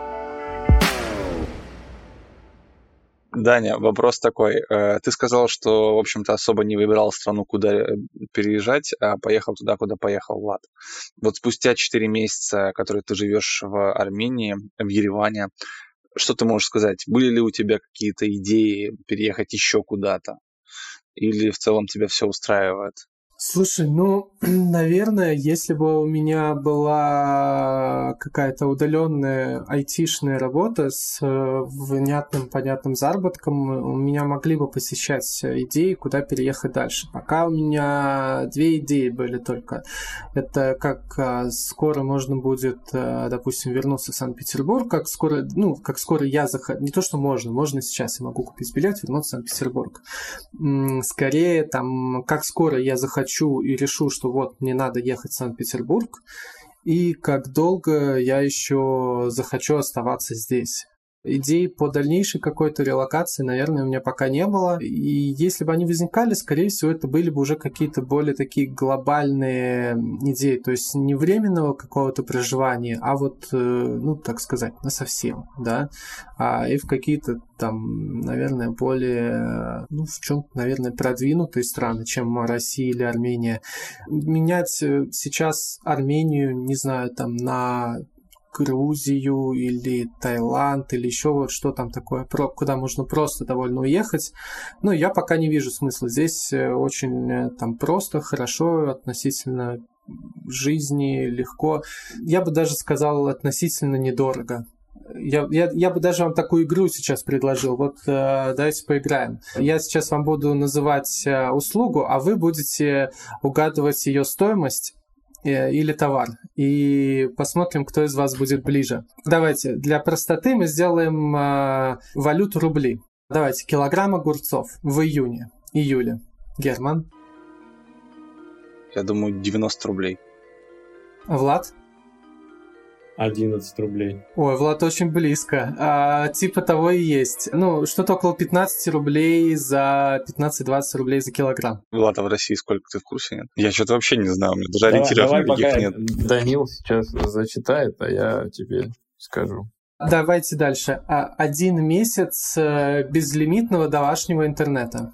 Даня, вопрос такой. Э, ты сказал, что, в общем-то, особо не выбирал страну, куда э, переезжать, а поехал туда, куда поехал Влад. Вот спустя 4 месяца, которые ты живешь в Армении, в Ереване, что ты можешь сказать? Были ли у тебя какие-то идеи переехать еще куда-то? Или в целом тебя все устраивает? Слушай, ну, наверное, если бы у меня была какая-то удаленная айтишная работа с э, внятным, понятным заработком, у меня могли бы посещать идеи, куда переехать дальше. Пока у меня две идеи были только. Это как а, скоро можно будет, а, допустим, вернуться в Санкт-Петербург, как скоро, ну, как скоро я захочу. Не то, что можно, можно сейчас я могу купить билет, вернуться в Санкт-Петербург. Скорее, там, как скоро я захочу хочу и решу, что вот мне надо ехать в Санкт-Петербург, и как долго я еще захочу оставаться здесь. Идей по дальнейшей какой-то релокации, наверное, у меня пока не было. И если бы они возникали, скорее всего, это были бы уже какие-то более такие глобальные идеи. То есть не временного какого-то проживания, а вот, э, ну, так сказать, на совсем, да. А и в какие-то там, наверное, более, ну, в чем наверное, продвинутые страны, чем Россия или Армения. Менять э, сейчас Армению, не знаю, там, на Грузию или Таиланд или еще вот что там такое, куда можно просто довольно уехать. Но я пока не вижу смысла. Здесь э, очень э, там просто, хорошо относительно жизни, легко. Я бы даже сказал относительно недорого. Я, я, я бы даже вам такую игру сейчас предложил. Вот э, давайте поиграем. Я сейчас вам буду называть э, услугу, а вы будете угадывать ее стоимость или товар. И посмотрим, кто из вас будет ближе. Давайте, для простоты мы сделаем э, валюту рубли. Давайте, килограмм огурцов в июне, июле. Герман? Я думаю, 90 рублей. Влад? 11 рублей. Ой, Влад, очень близко. А, типа того и есть. Ну, что-то около 15 рублей за 15-20 рублей за килограмм. Влад, а в России сколько ты в курсе нет? Я что-то вообще не знаю, у меня даже давай, ориентиров давай никаких нет. Данил сейчас зачитает, а я тебе скажу. Давайте дальше. А, один месяц э, безлимитного домашнего интернета.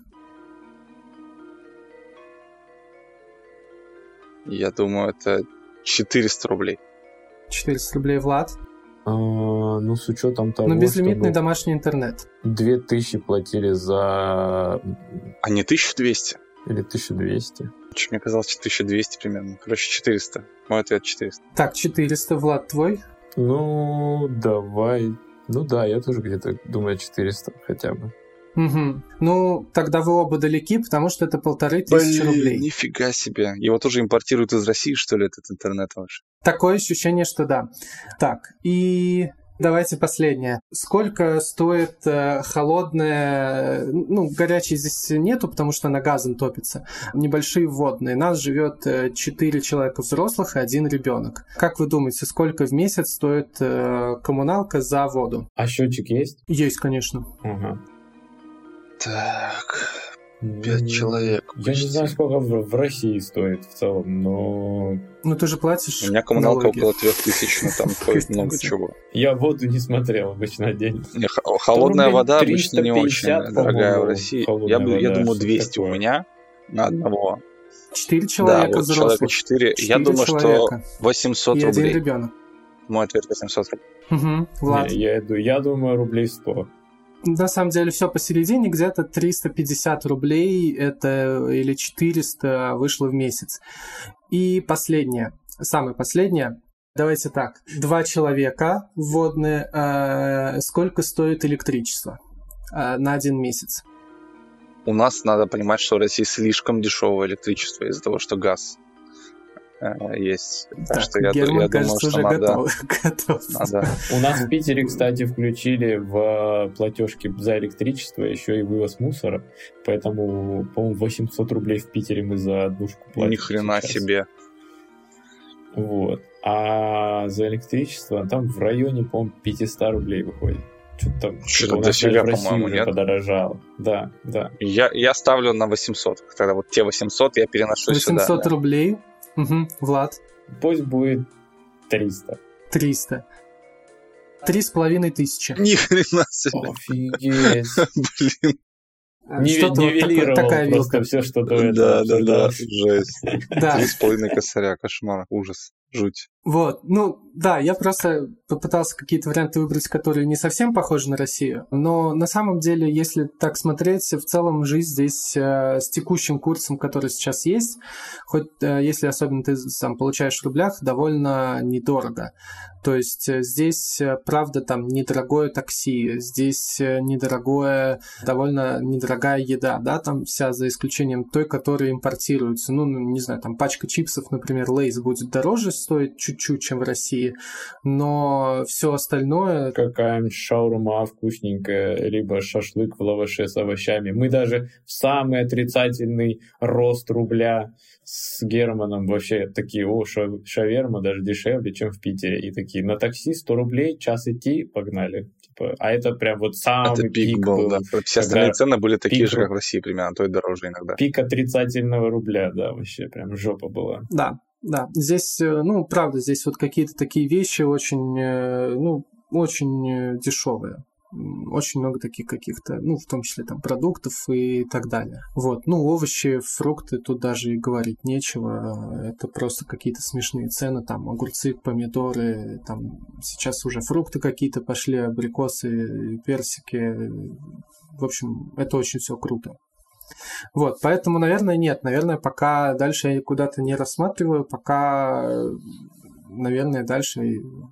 Я думаю, это 400 рублей. 400 рублей Влад. А, ну, с учетом того, Ну, безлимитный домашний интернет. 2000 платили за... А не 1200? Или 1200? Чуть мне казалось 1200 примерно. Короче, 400. Мой ответ 400. Так, 400. Влад, твой? Ну, давай. Ну да, я тоже где-то думаю 400 хотя бы. Угу. Ну, тогда вы оба далеки, потому что это полторы тысячи Блин, рублей. нифига себе. Его тоже импортируют из России, что ли, этот интернет ваш? Такое ощущение, что да. Так, и Давайте последнее. Сколько стоит э, холодная, ну, горячей здесь нету, потому что она газом топится. Небольшие водные. Нас живет э, 4 человека взрослых и один ребенок. Как вы думаете, сколько в месяц стоит э, коммуналка за воду? А счетчик есть? Есть, конечно. Угу. Так, пять человек. Я не знаю, сколько в, в России стоит в целом, но... Ну ты же платишь У меня коммуналка налоги. около трех тысяч, но там стоит много чего. Я воду не смотрел обычно день. Не, холодная вода обычно не очень дорогая в России. Я, думаю, 200 у меня на одного. Четыре человека да, вот человека четыре. Я думаю, человека. что 800 и рублей. один ребенок. Мой ответ 800 рублей. Угу, Влад. Не, я, я думаю, рублей 100 на самом деле все посередине, где-то 350 рублей это или 400 вышло в месяц. И последнее, самое последнее, давайте так, два человека вводные, э, сколько стоит электричество э, на один месяц? У нас надо понимать, что в России слишком дешевое электричество из-за того, что газ есть. Так, так что я, Герман, я кажется, думаю, уже. Надо, готов. Надо. У нас в Питере, кстати, включили в платежки за электричество еще и вывоз мусора, поэтому, по-моему, 800 рублей в Питере мы за однушку платим. Ни хрена сейчас. себе. Вот. А за электричество там в районе, по-моему, 500 рублей выходит. Что-то там что-то дофига, по-моему, нет? подорожало. Да, да. Я, я ставлю на 800. Тогда вот те 800 я переношу 800 сюда. 800 рублей? Угу. Влад? Пусть будет 300. 300. Три с половиной тысячи. Ни хрена себе. Офигеть. Блин. Не, нивелировал вот такая просто все, что до этого. Да, да, да, жесть. Три с половиной косаря, кошмар, ужас жуть. Вот, ну да, я просто попытался какие-то варианты выбрать, которые не совсем похожи на Россию, но на самом деле, если так смотреть, в целом жизнь здесь э, с текущим курсом, который сейчас есть, хоть э, если особенно ты сам получаешь в рублях, довольно недорого. То есть э, здесь, э, правда, там недорогое такси, здесь э, недорогое, довольно недорогая еда, да, там вся за исключением той, которая импортируется. Ну, не знаю, там пачка чипсов, например, Лейс будет дороже стоит чуть-чуть, чем в России, но все остальное... Какая-нибудь шаурма вкусненькая, либо шашлык в лаваше с овощами. Мы даже в самый отрицательный рост рубля с Германом вообще такие, о, шаверма даже дешевле, чем в Питере. И такие, на такси 100 рублей, час идти, погнали. Типа, а это прям вот самый это пик, пик был, был. Да. Все остальные цены были такие пик, же, как в России примерно, а то и дороже иногда. Пик отрицательного рубля, да, вообще прям жопа была. Да, да. Здесь, э, ну, правда, здесь вот какие-то такие вещи очень, э, ну, очень э, дешевые очень много таких каких-то, ну, в том числе там продуктов и так далее. Вот, ну, овощи, фрукты, тут даже и говорить нечего, это просто какие-то смешные цены, там, огурцы, помидоры, там, сейчас уже фрукты какие-то пошли, абрикосы, персики, в общем, это очень все круто. Вот, поэтому, наверное, нет. Наверное, пока дальше я куда-то не рассматриваю, пока наверное, дальше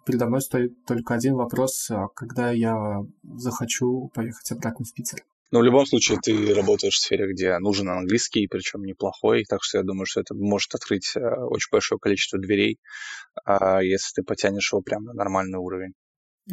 передо мной стоит только один вопрос, а когда я захочу поехать обратно в Питер. Но в любом случае ты работаешь в сфере, где нужен английский, причем неплохой, так что я думаю, что это может открыть э, очень большое количество дверей, а, если ты потянешь его прямо на нормальный уровень.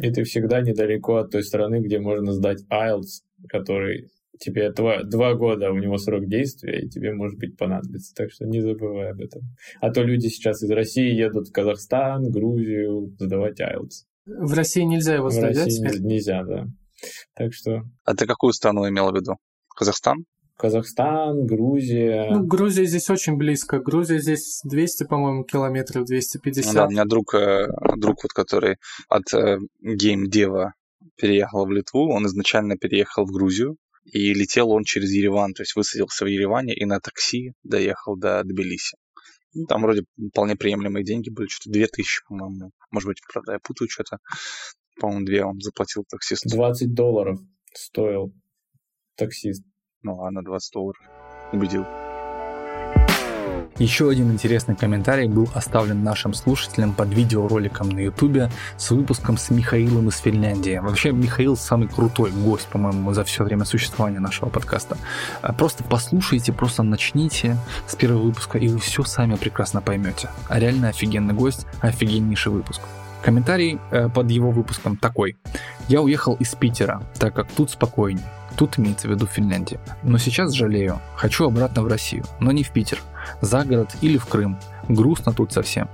И ты всегда недалеко от той страны, где можно сдать IELTS, который тебе два, два года у него срок действия, и тебе, может быть, понадобится. Так что не забывай об этом. А то люди сейчас из России едут в Казахстан, Грузию сдавать IELTS. В России нельзя его сдать, В России да, нельзя, да. Так что... А ты какую страну имел в виду? Казахстан? Казахстан, Грузия. Ну, Грузия здесь очень близко. Грузия здесь 200, по-моему, километров, 250. Ну, да, у меня друг, э, друг вот, который от э, геймдева переехал в Литву, он изначально переехал в Грузию, и летел он через Ереван, то есть высадился в Ереване и на такси доехал до Тбилиси. Там вроде вполне приемлемые деньги были, что-то 2000, по-моему. Может быть, правда, я путаю что-то. По-моему, две он заплатил таксисту. 20 долларов стоил таксист. Ну ладно, 20 долларов. Убедил. Еще один интересный комментарий был оставлен нашим слушателям под видеороликом на ютубе с выпуском с Михаилом из Финляндии. Вообще, Михаил самый крутой гость, по-моему, за все время существования нашего подкаста. А просто послушайте, просто начните с первого выпуска, и вы все сами прекрасно поймете. А реально офигенный гость, офигеннейший выпуск. Комментарий э, под его выпуском такой. Я уехал из Питера, так как тут спокойнее. Тут имеется в виду Финляндия. Но сейчас жалею. Хочу обратно в Россию, но не в Питер. За город или в Крым. Грустно тут совсем.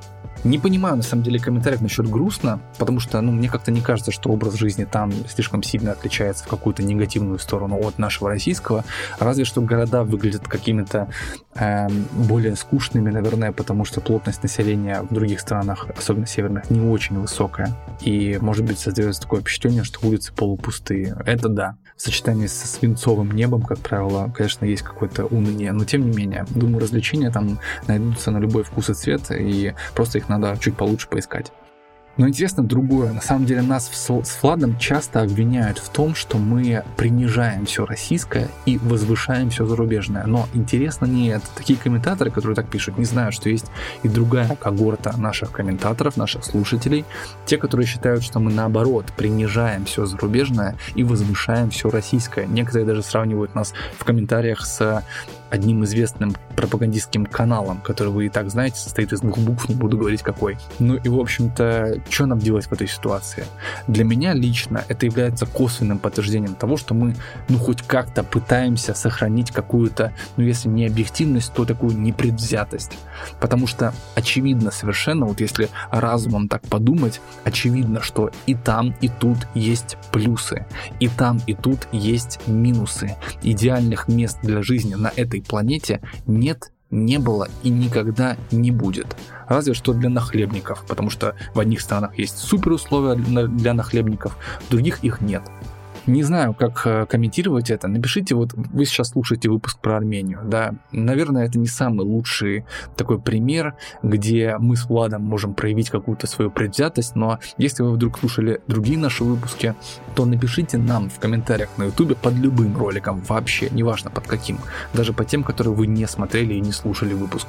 Не понимаю, на самом деле, комментариев насчет грустно, потому что, ну, мне как-то не кажется, что образ жизни там слишком сильно отличается в какую-то негативную сторону от нашего российского. Разве что города выглядят какими-то э, более скучными, наверное, потому что плотность населения в других странах, особенно северных, не очень высокая. И, может быть, создается такое впечатление, что улицы полупустые. Это да. В сочетании со свинцовым небом, как правило, конечно, есть какое-то уныние. Но, тем не менее, думаю, развлечения там найдутся на любой вкус и цвет, и просто их надо чуть получше поискать. Но интересно другое. На самом деле нас с Владом часто обвиняют в том, что мы принижаем все российское и возвышаем все зарубежное. Но интересно не это. Такие комментаторы, которые так пишут, не знают, что есть и другая когорта наших комментаторов, наших слушателей. Те, которые считают, что мы наоборот принижаем все зарубежное и возвышаем все российское. Некоторые даже сравнивают нас в комментариях с одним известным пропагандистским каналом, который вы и так знаете, состоит из двух букв, не буду говорить какой. Ну и, в общем-то, что нам делать в этой ситуации? Для меня лично это является косвенным подтверждением того, что мы, ну, хоть как-то пытаемся сохранить какую-то, ну, если не объективность, то такую непредвзятость. Потому что очевидно совершенно, вот если разумом так подумать, очевидно, что и там, и тут есть плюсы, и там, и тут есть минусы. Идеальных мест для жизни на этой этой планете нет, не было и никогда не будет. Разве что для нахлебников, потому что в одних странах есть супер условия для нахлебников, в других их нет. Не знаю, как э, комментировать это. Напишите, вот вы сейчас слушаете выпуск про Армению, да. Наверное, это не самый лучший такой пример, где мы с Владом можем проявить какую-то свою предвзятость, но если вы вдруг слушали другие наши выпуски, то напишите нам в комментариях на ютубе под любым роликом вообще, неважно под каким, даже по тем, которые вы не смотрели и не слушали выпуск.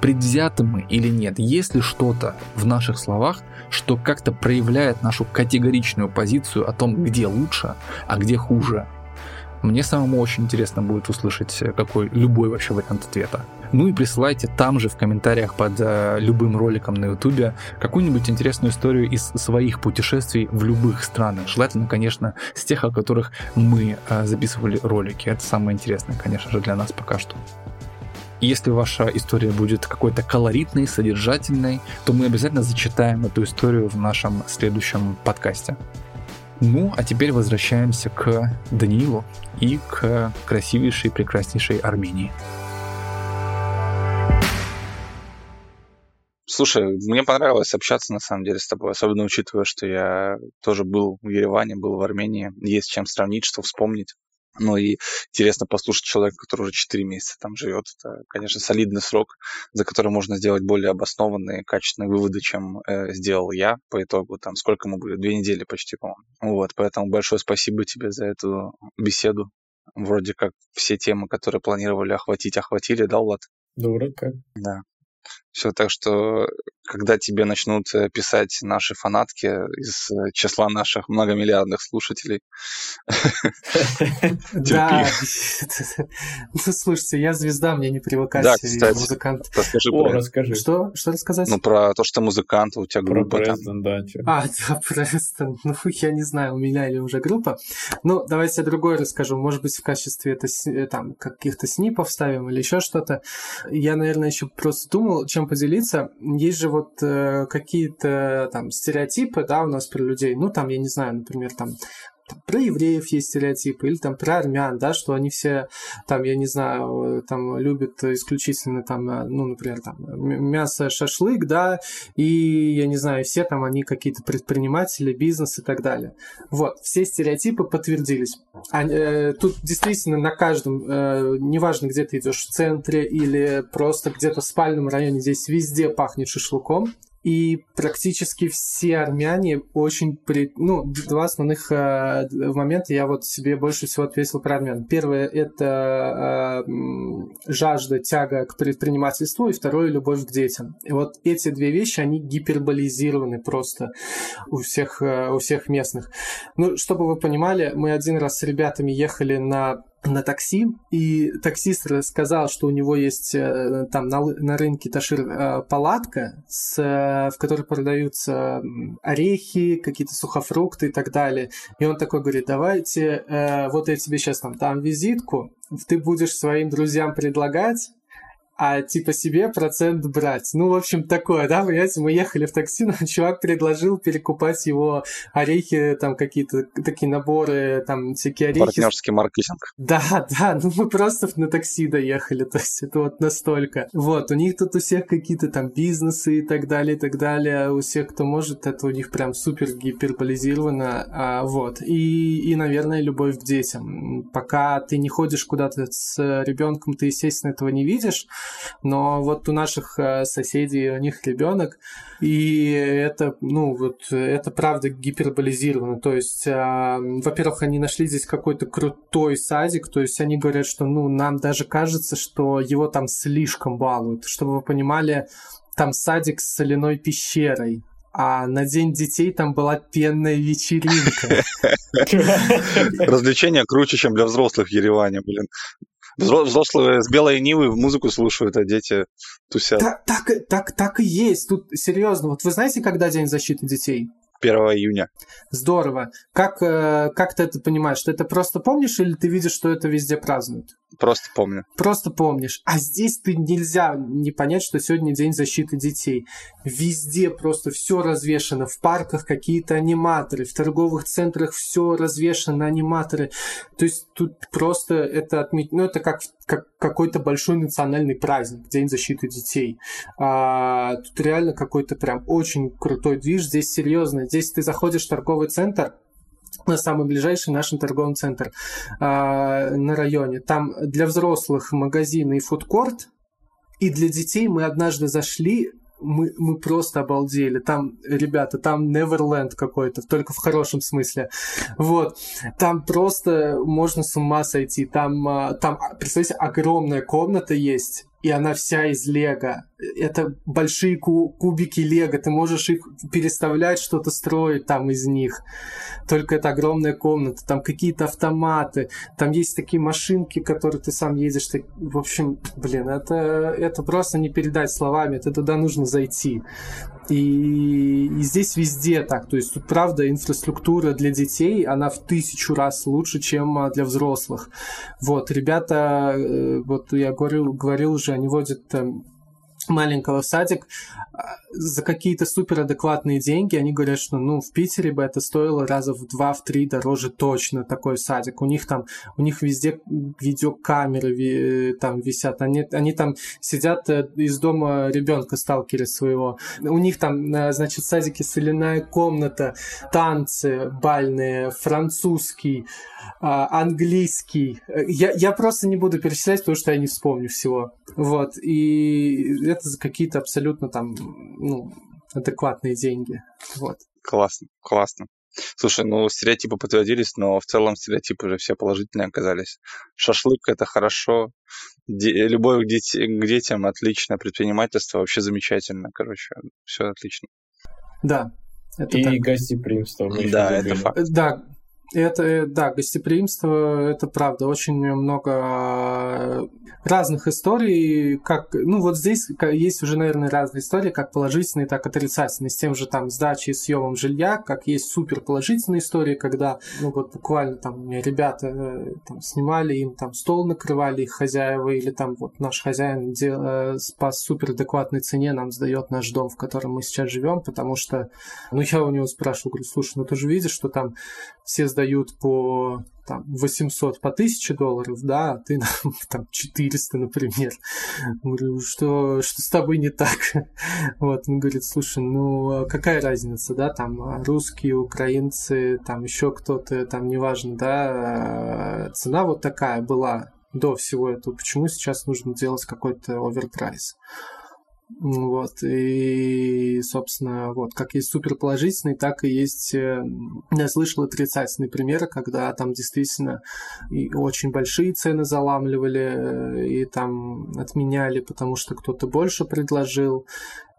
Предвзяты мы или нет? Есть ли что-то в наших словах, что как-то проявляет нашу категоричную позицию о том, где лучше, а где хуже. Мне самому очень интересно будет услышать э, какой любой вообще вариант ответа. Ну и присылайте там же в комментариях под э, любым роликом на ютубе какую-нибудь интересную историю из своих путешествий в любых странах. Желательно, конечно, с тех, о которых мы э, записывали ролики. Это самое интересное, конечно же, для нас пока что. Если ваша история будет какой-то колоритной, содержательной, то мы обязательно зачитаем эту историю в нашем следующем подкасте. Ну, а теперь возвращаемся к Даниилу и к красивейшей, прекраснейшей Армении. Слушай, мне понравилось общаться на самом деле с тобой, особенно учитывая, что я тоже был в Ереване, был в Армении. Есть чем сравнить, что вспомнить. Ну и интересно послушать человека, который уже 4 месяца там живет. Это, конечно, солидный срок, за который можно сделать более обоснованные, качественные выводы, чем э, сделал я по итогу. Там сколько мы были? Две недели почти, по-моему. Вот, поэтому большое спасибо тебе за эту беседу. Вроде как все темы, которые планировали охватить, охватили, да, Влад? Да, вроде как. Да. Все, так что когда тебе начнут э, писать наши фанатки из э, числа наших многомиллиардных слушателей. Да, ну слушайте, я звезда, мне не привыкать, да, кстати, музыкант. Расскажи О, расскажи. Что? Что рассказать? Ну, про то, что музыкант, у тебя Про группа. Презден, да. А, да, Престон. Ну, я не знаю, у меня или уже группа. Ну, давайте я другое расскажу. Может быть, в качестве э, там, каких-то снипов ставим или еще что-то. Я, наверное, еще просто думал, чем поделиться. Есть же вот э, какие-то там стереотипы, да, у нас про людей. Ну, там, я не знаю, например, там про евреев есть стереотипы, или там про армян, да, что они все там, я не знаю, там любят исключительно там, э, ну, например, там мясо, шашлык, да, и, я не знаю, все там они какие-то предприниматели, бизнес и так далее. Вот, все стереотипы подтвердились. А, э, тут действительно на каждом, э, неважно, где ты идешь, в центре или просто где-то в спальном районе, здесь везде пахнет шашлыком. И практически все армяне очень... При... Ну, два основных э, момента я вот себе больше всего ответил про армян. Первое — это э, жажда, тяга к предпринимательству, и второе — любовь к детям. И вот эти две вещи, они гиперболизированы просто у всех, э, у всех местных. Ну, чтобы вы понимали, мы один раз с ребятами ехали на на такси, и таксист сказал, что у него есть э, там на, на рынке Ташир э, палатка, с, э, в которой продаются орехи, какие-то сухофрукты и так далее. И он такой говорит, давайте, вот я тебе сейчас там дам визитку, ты будешь своим друзьям предлагать, а типа себе процент брать. Ну, в общем, такое, да, понимаете, мы ехали в такси, но чувак предложил перекупать его орехи, там какие-то такие наборы, там всякие орехи. Партнерский маркетинг. Да, да, ну мы просто на такси доехали, то есть это вот настолько. Вот, у них тут у всех какие-то там бизнесы и так далее, и так далее. У всех, кто может, это у них прям супер гиперболизировано. А, вот. И, и, наверное, любовь к детям. Пока ты не ходишь куда-то с ребенком, ты, естественно, этого не видишь. Но вот у наших э, соседей, у них ребенок, и это, ну, вот, это правда гиперболизировано. То есть, а, во-первых, они нашли здесь какой-то крутой садик, то есть они говорят, что, ну, нам даже кажется, что его там слишком балуют. Чтобы вы понимали, там садик с соляной пещерой, а на День детей там была пенная вечеринка. Развлечения круче, чем для взрослых в Ереване, блин. Взро- Взрослые с белой нивы музыку слушают, а дети тусят. Так, так, так, так и есть. Тут серьезно. Вот вы знаете, когда День защиты детей? 1 июня. Здорово. Как, э, как ты это понимаешь? Ты это просто помнишь или ты видишь, что это везде празднуют? Просто помню. Просто помнишь. А здесь ты нельзя не понять, что сегодня День защиты детей. Везде просто все развешено. В парках какие-то аниматоры, в торговых центрах все развешено аниматоры. То есть тут просто это отметить, ну это как, как какой-то большой национальный праздник, День защиты детей. А, тут реально какой-то прям очень крутой движ. Здесь серьезно. Здесь ты заходишь в торговый центр, на самый ближайший наш торговый центр а, на районе. Там для взрослых магазин и фудкорт, и для детей мы однажды зашли, мы, мы просто обалдели. Там, ребята, там Неверленд какой-то, только в хорошем смысле. Вот. Там просто можно с ума сойти. Там, а, там представьте, огромная комната есть, и она вся из лего. Это большие ку- кубики лего, ты можешь их переставлять, что-то строить там из них. Только это огромная комната, там какие-то автоматы, там есть такие машинки, которые ты сам едешь. Ты... В общем, блин, это, это просто не передать словами, это туда нужно зайти. И, и здесь везде так. То есть тут, правда, инфраструктура для детей, она в тысячу раз лучше, чем а, для взрослых. Вот, ребята, э, вот я говорил, говорил уже, они водят эм, маленького в садик а, за какие-то суперадекватные деньги. Они говорят, что ну в Питере бы это стоило раза в два, в три дороже точно такой садик. У них там, у них везде видеокамеры ви, там висят. Они, они там сидят э, из дома ребенка сталкера своего. У них там, э, значит, в садике соляная комната, танцы бальные, французский, а, английский. Я, я просто не буду перечислять, потому что я не вспомню всего. Вот. И это за какие-то абсолютно там, ну, адекватные деньги. Вот. Классно, классно. Слушай, ну стереотипы подтвердились, но в целом стереотипы уже все положительные оказались. Шашлык это хорошо, Де- любовь к, дет- к детям отлично, предпринимательство вообще замечательно, короче, все отлично. Да. Это И так. гостеприимство. мы Да, это факт. Да, это, э, да, гостеприимство, это правда, очень много э, разных историй, как, ну вот здесь есть уже, наверное, разные истории, как положительные, так и отрицательные, с тем же там сдачей и съемом жилья, как есть супер положительные истории, когда, ну вот буквально там у меня ребята э, там, снимали, им там стол накрывали их хозяева, или там вот наш хозяин дел- по супер адекватной цене нам сдает наш дом, в котором мы сейчас живем, потому что, ну я у него спрашиваю, говорю, слушай, ну ты же видишь, что там все сдают по там, 800 по 1000 долларов, да, а ты нам там 400, например. Говорю, что, что с тобой не так? Вот, он говорит, слушай, ну а какая разница, да, там русские, украинцы, там еще кто-то, там неважно, да, а, цена вот такая была до всего этого, почему сейчас нужно делать какой-то оверпрайс? Вот, и, собственно, вот, как есть суперположительный, так и есть, э, я слышал отрицательные примеры, когда там действительно и очень большие цены заламливали, э, и там отменяли, потому что кто-то больше предложил,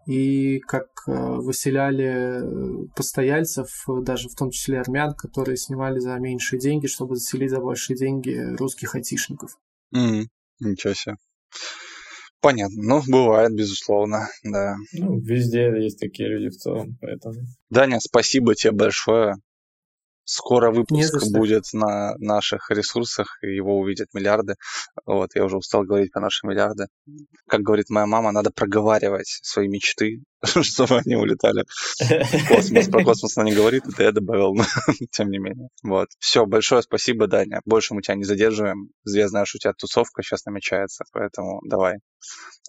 и как э, выселяли постояльцев, даже в том числе армян, которые снимали за меньшие деньги, чтобы заселить за большие деньги русских айтишников. М, Ничего себе. Понятно. Ну, бывает, безусловно, да. Ну, везде есть такие люди в целом, поэтому... Даня, спасибо тебе большое. Скоро выпуск будет на наших ресурсах, и его увидят миллиарды. Вот, я уже устал говорить про наши миллиарды. Как говорит моя мама, надо проговаривать свои мечты, чтобы они улетали в космос. Про космос она не говорит, это я добавил, но тем не менее. Вот. Все, большое спасибо, Даня. Больше мы тебя не задерживаем. Я знаю, что у тебя тусовка сейчас намечается, поэтому давай,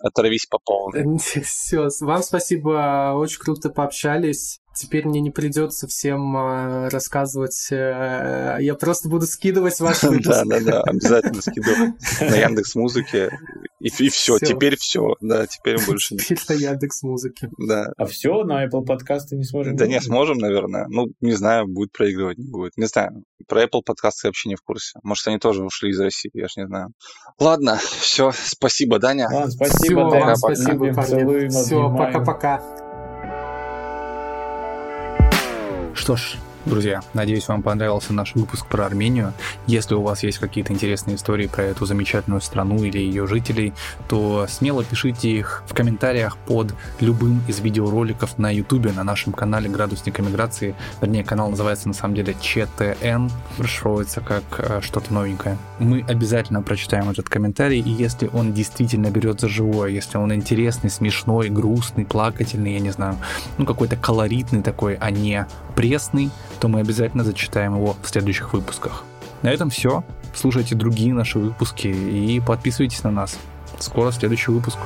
оторвись по полной. Все, вам спасибо, очень круто пообщались. Теперь мне не придется всем э, рассказывать, э, я просто буду скидывать ваш выпуск. Да, да, да, обязательно скидывай на Яндекс Музыке. И, и все, Всё. теперь все. Да, теперь больше не. Теперь на Яндекс Музыки. Да. А все, на Apple подкасты не сможем? Да не сможем, наверное. Ну, не знаю, будет проигрывать, не будет. Не знаю. Про Apple подкасты я вообще не в курсе. Может, они тоже ушли из России, я ж не знаю. Ладно, все, спасибо, Даня. Ладно, Все, спасибо, вам Даня. спасибо, парни. целуем, Все, пока-пока. Что ж, друзья, надеюсь, вам понравился наш выпуск про Армению. Если у вас есть какие-то интересные истории про эту замечательную страну или ее жителей, то смело пишите их в комментариях под любым из видеороликов на YouTube на нашем канале «Градусник эмиграции». Вернее, канал называется на самом деле ЧТН, расшифровывается как э, что-то новенькое. Мы обязательно прочитаем этот комментарий, и если он действительно берет за живое, если он интересный, смешной, грустный, плакательный, я не знаю, ну какой-то колоритный такой, а не пресный, то мы обязательно зачитаем его в следующих выпусках. На этом все. Слушайте другие наши выпуски и подписывайтесь на нас. Скоро следующий выпуск.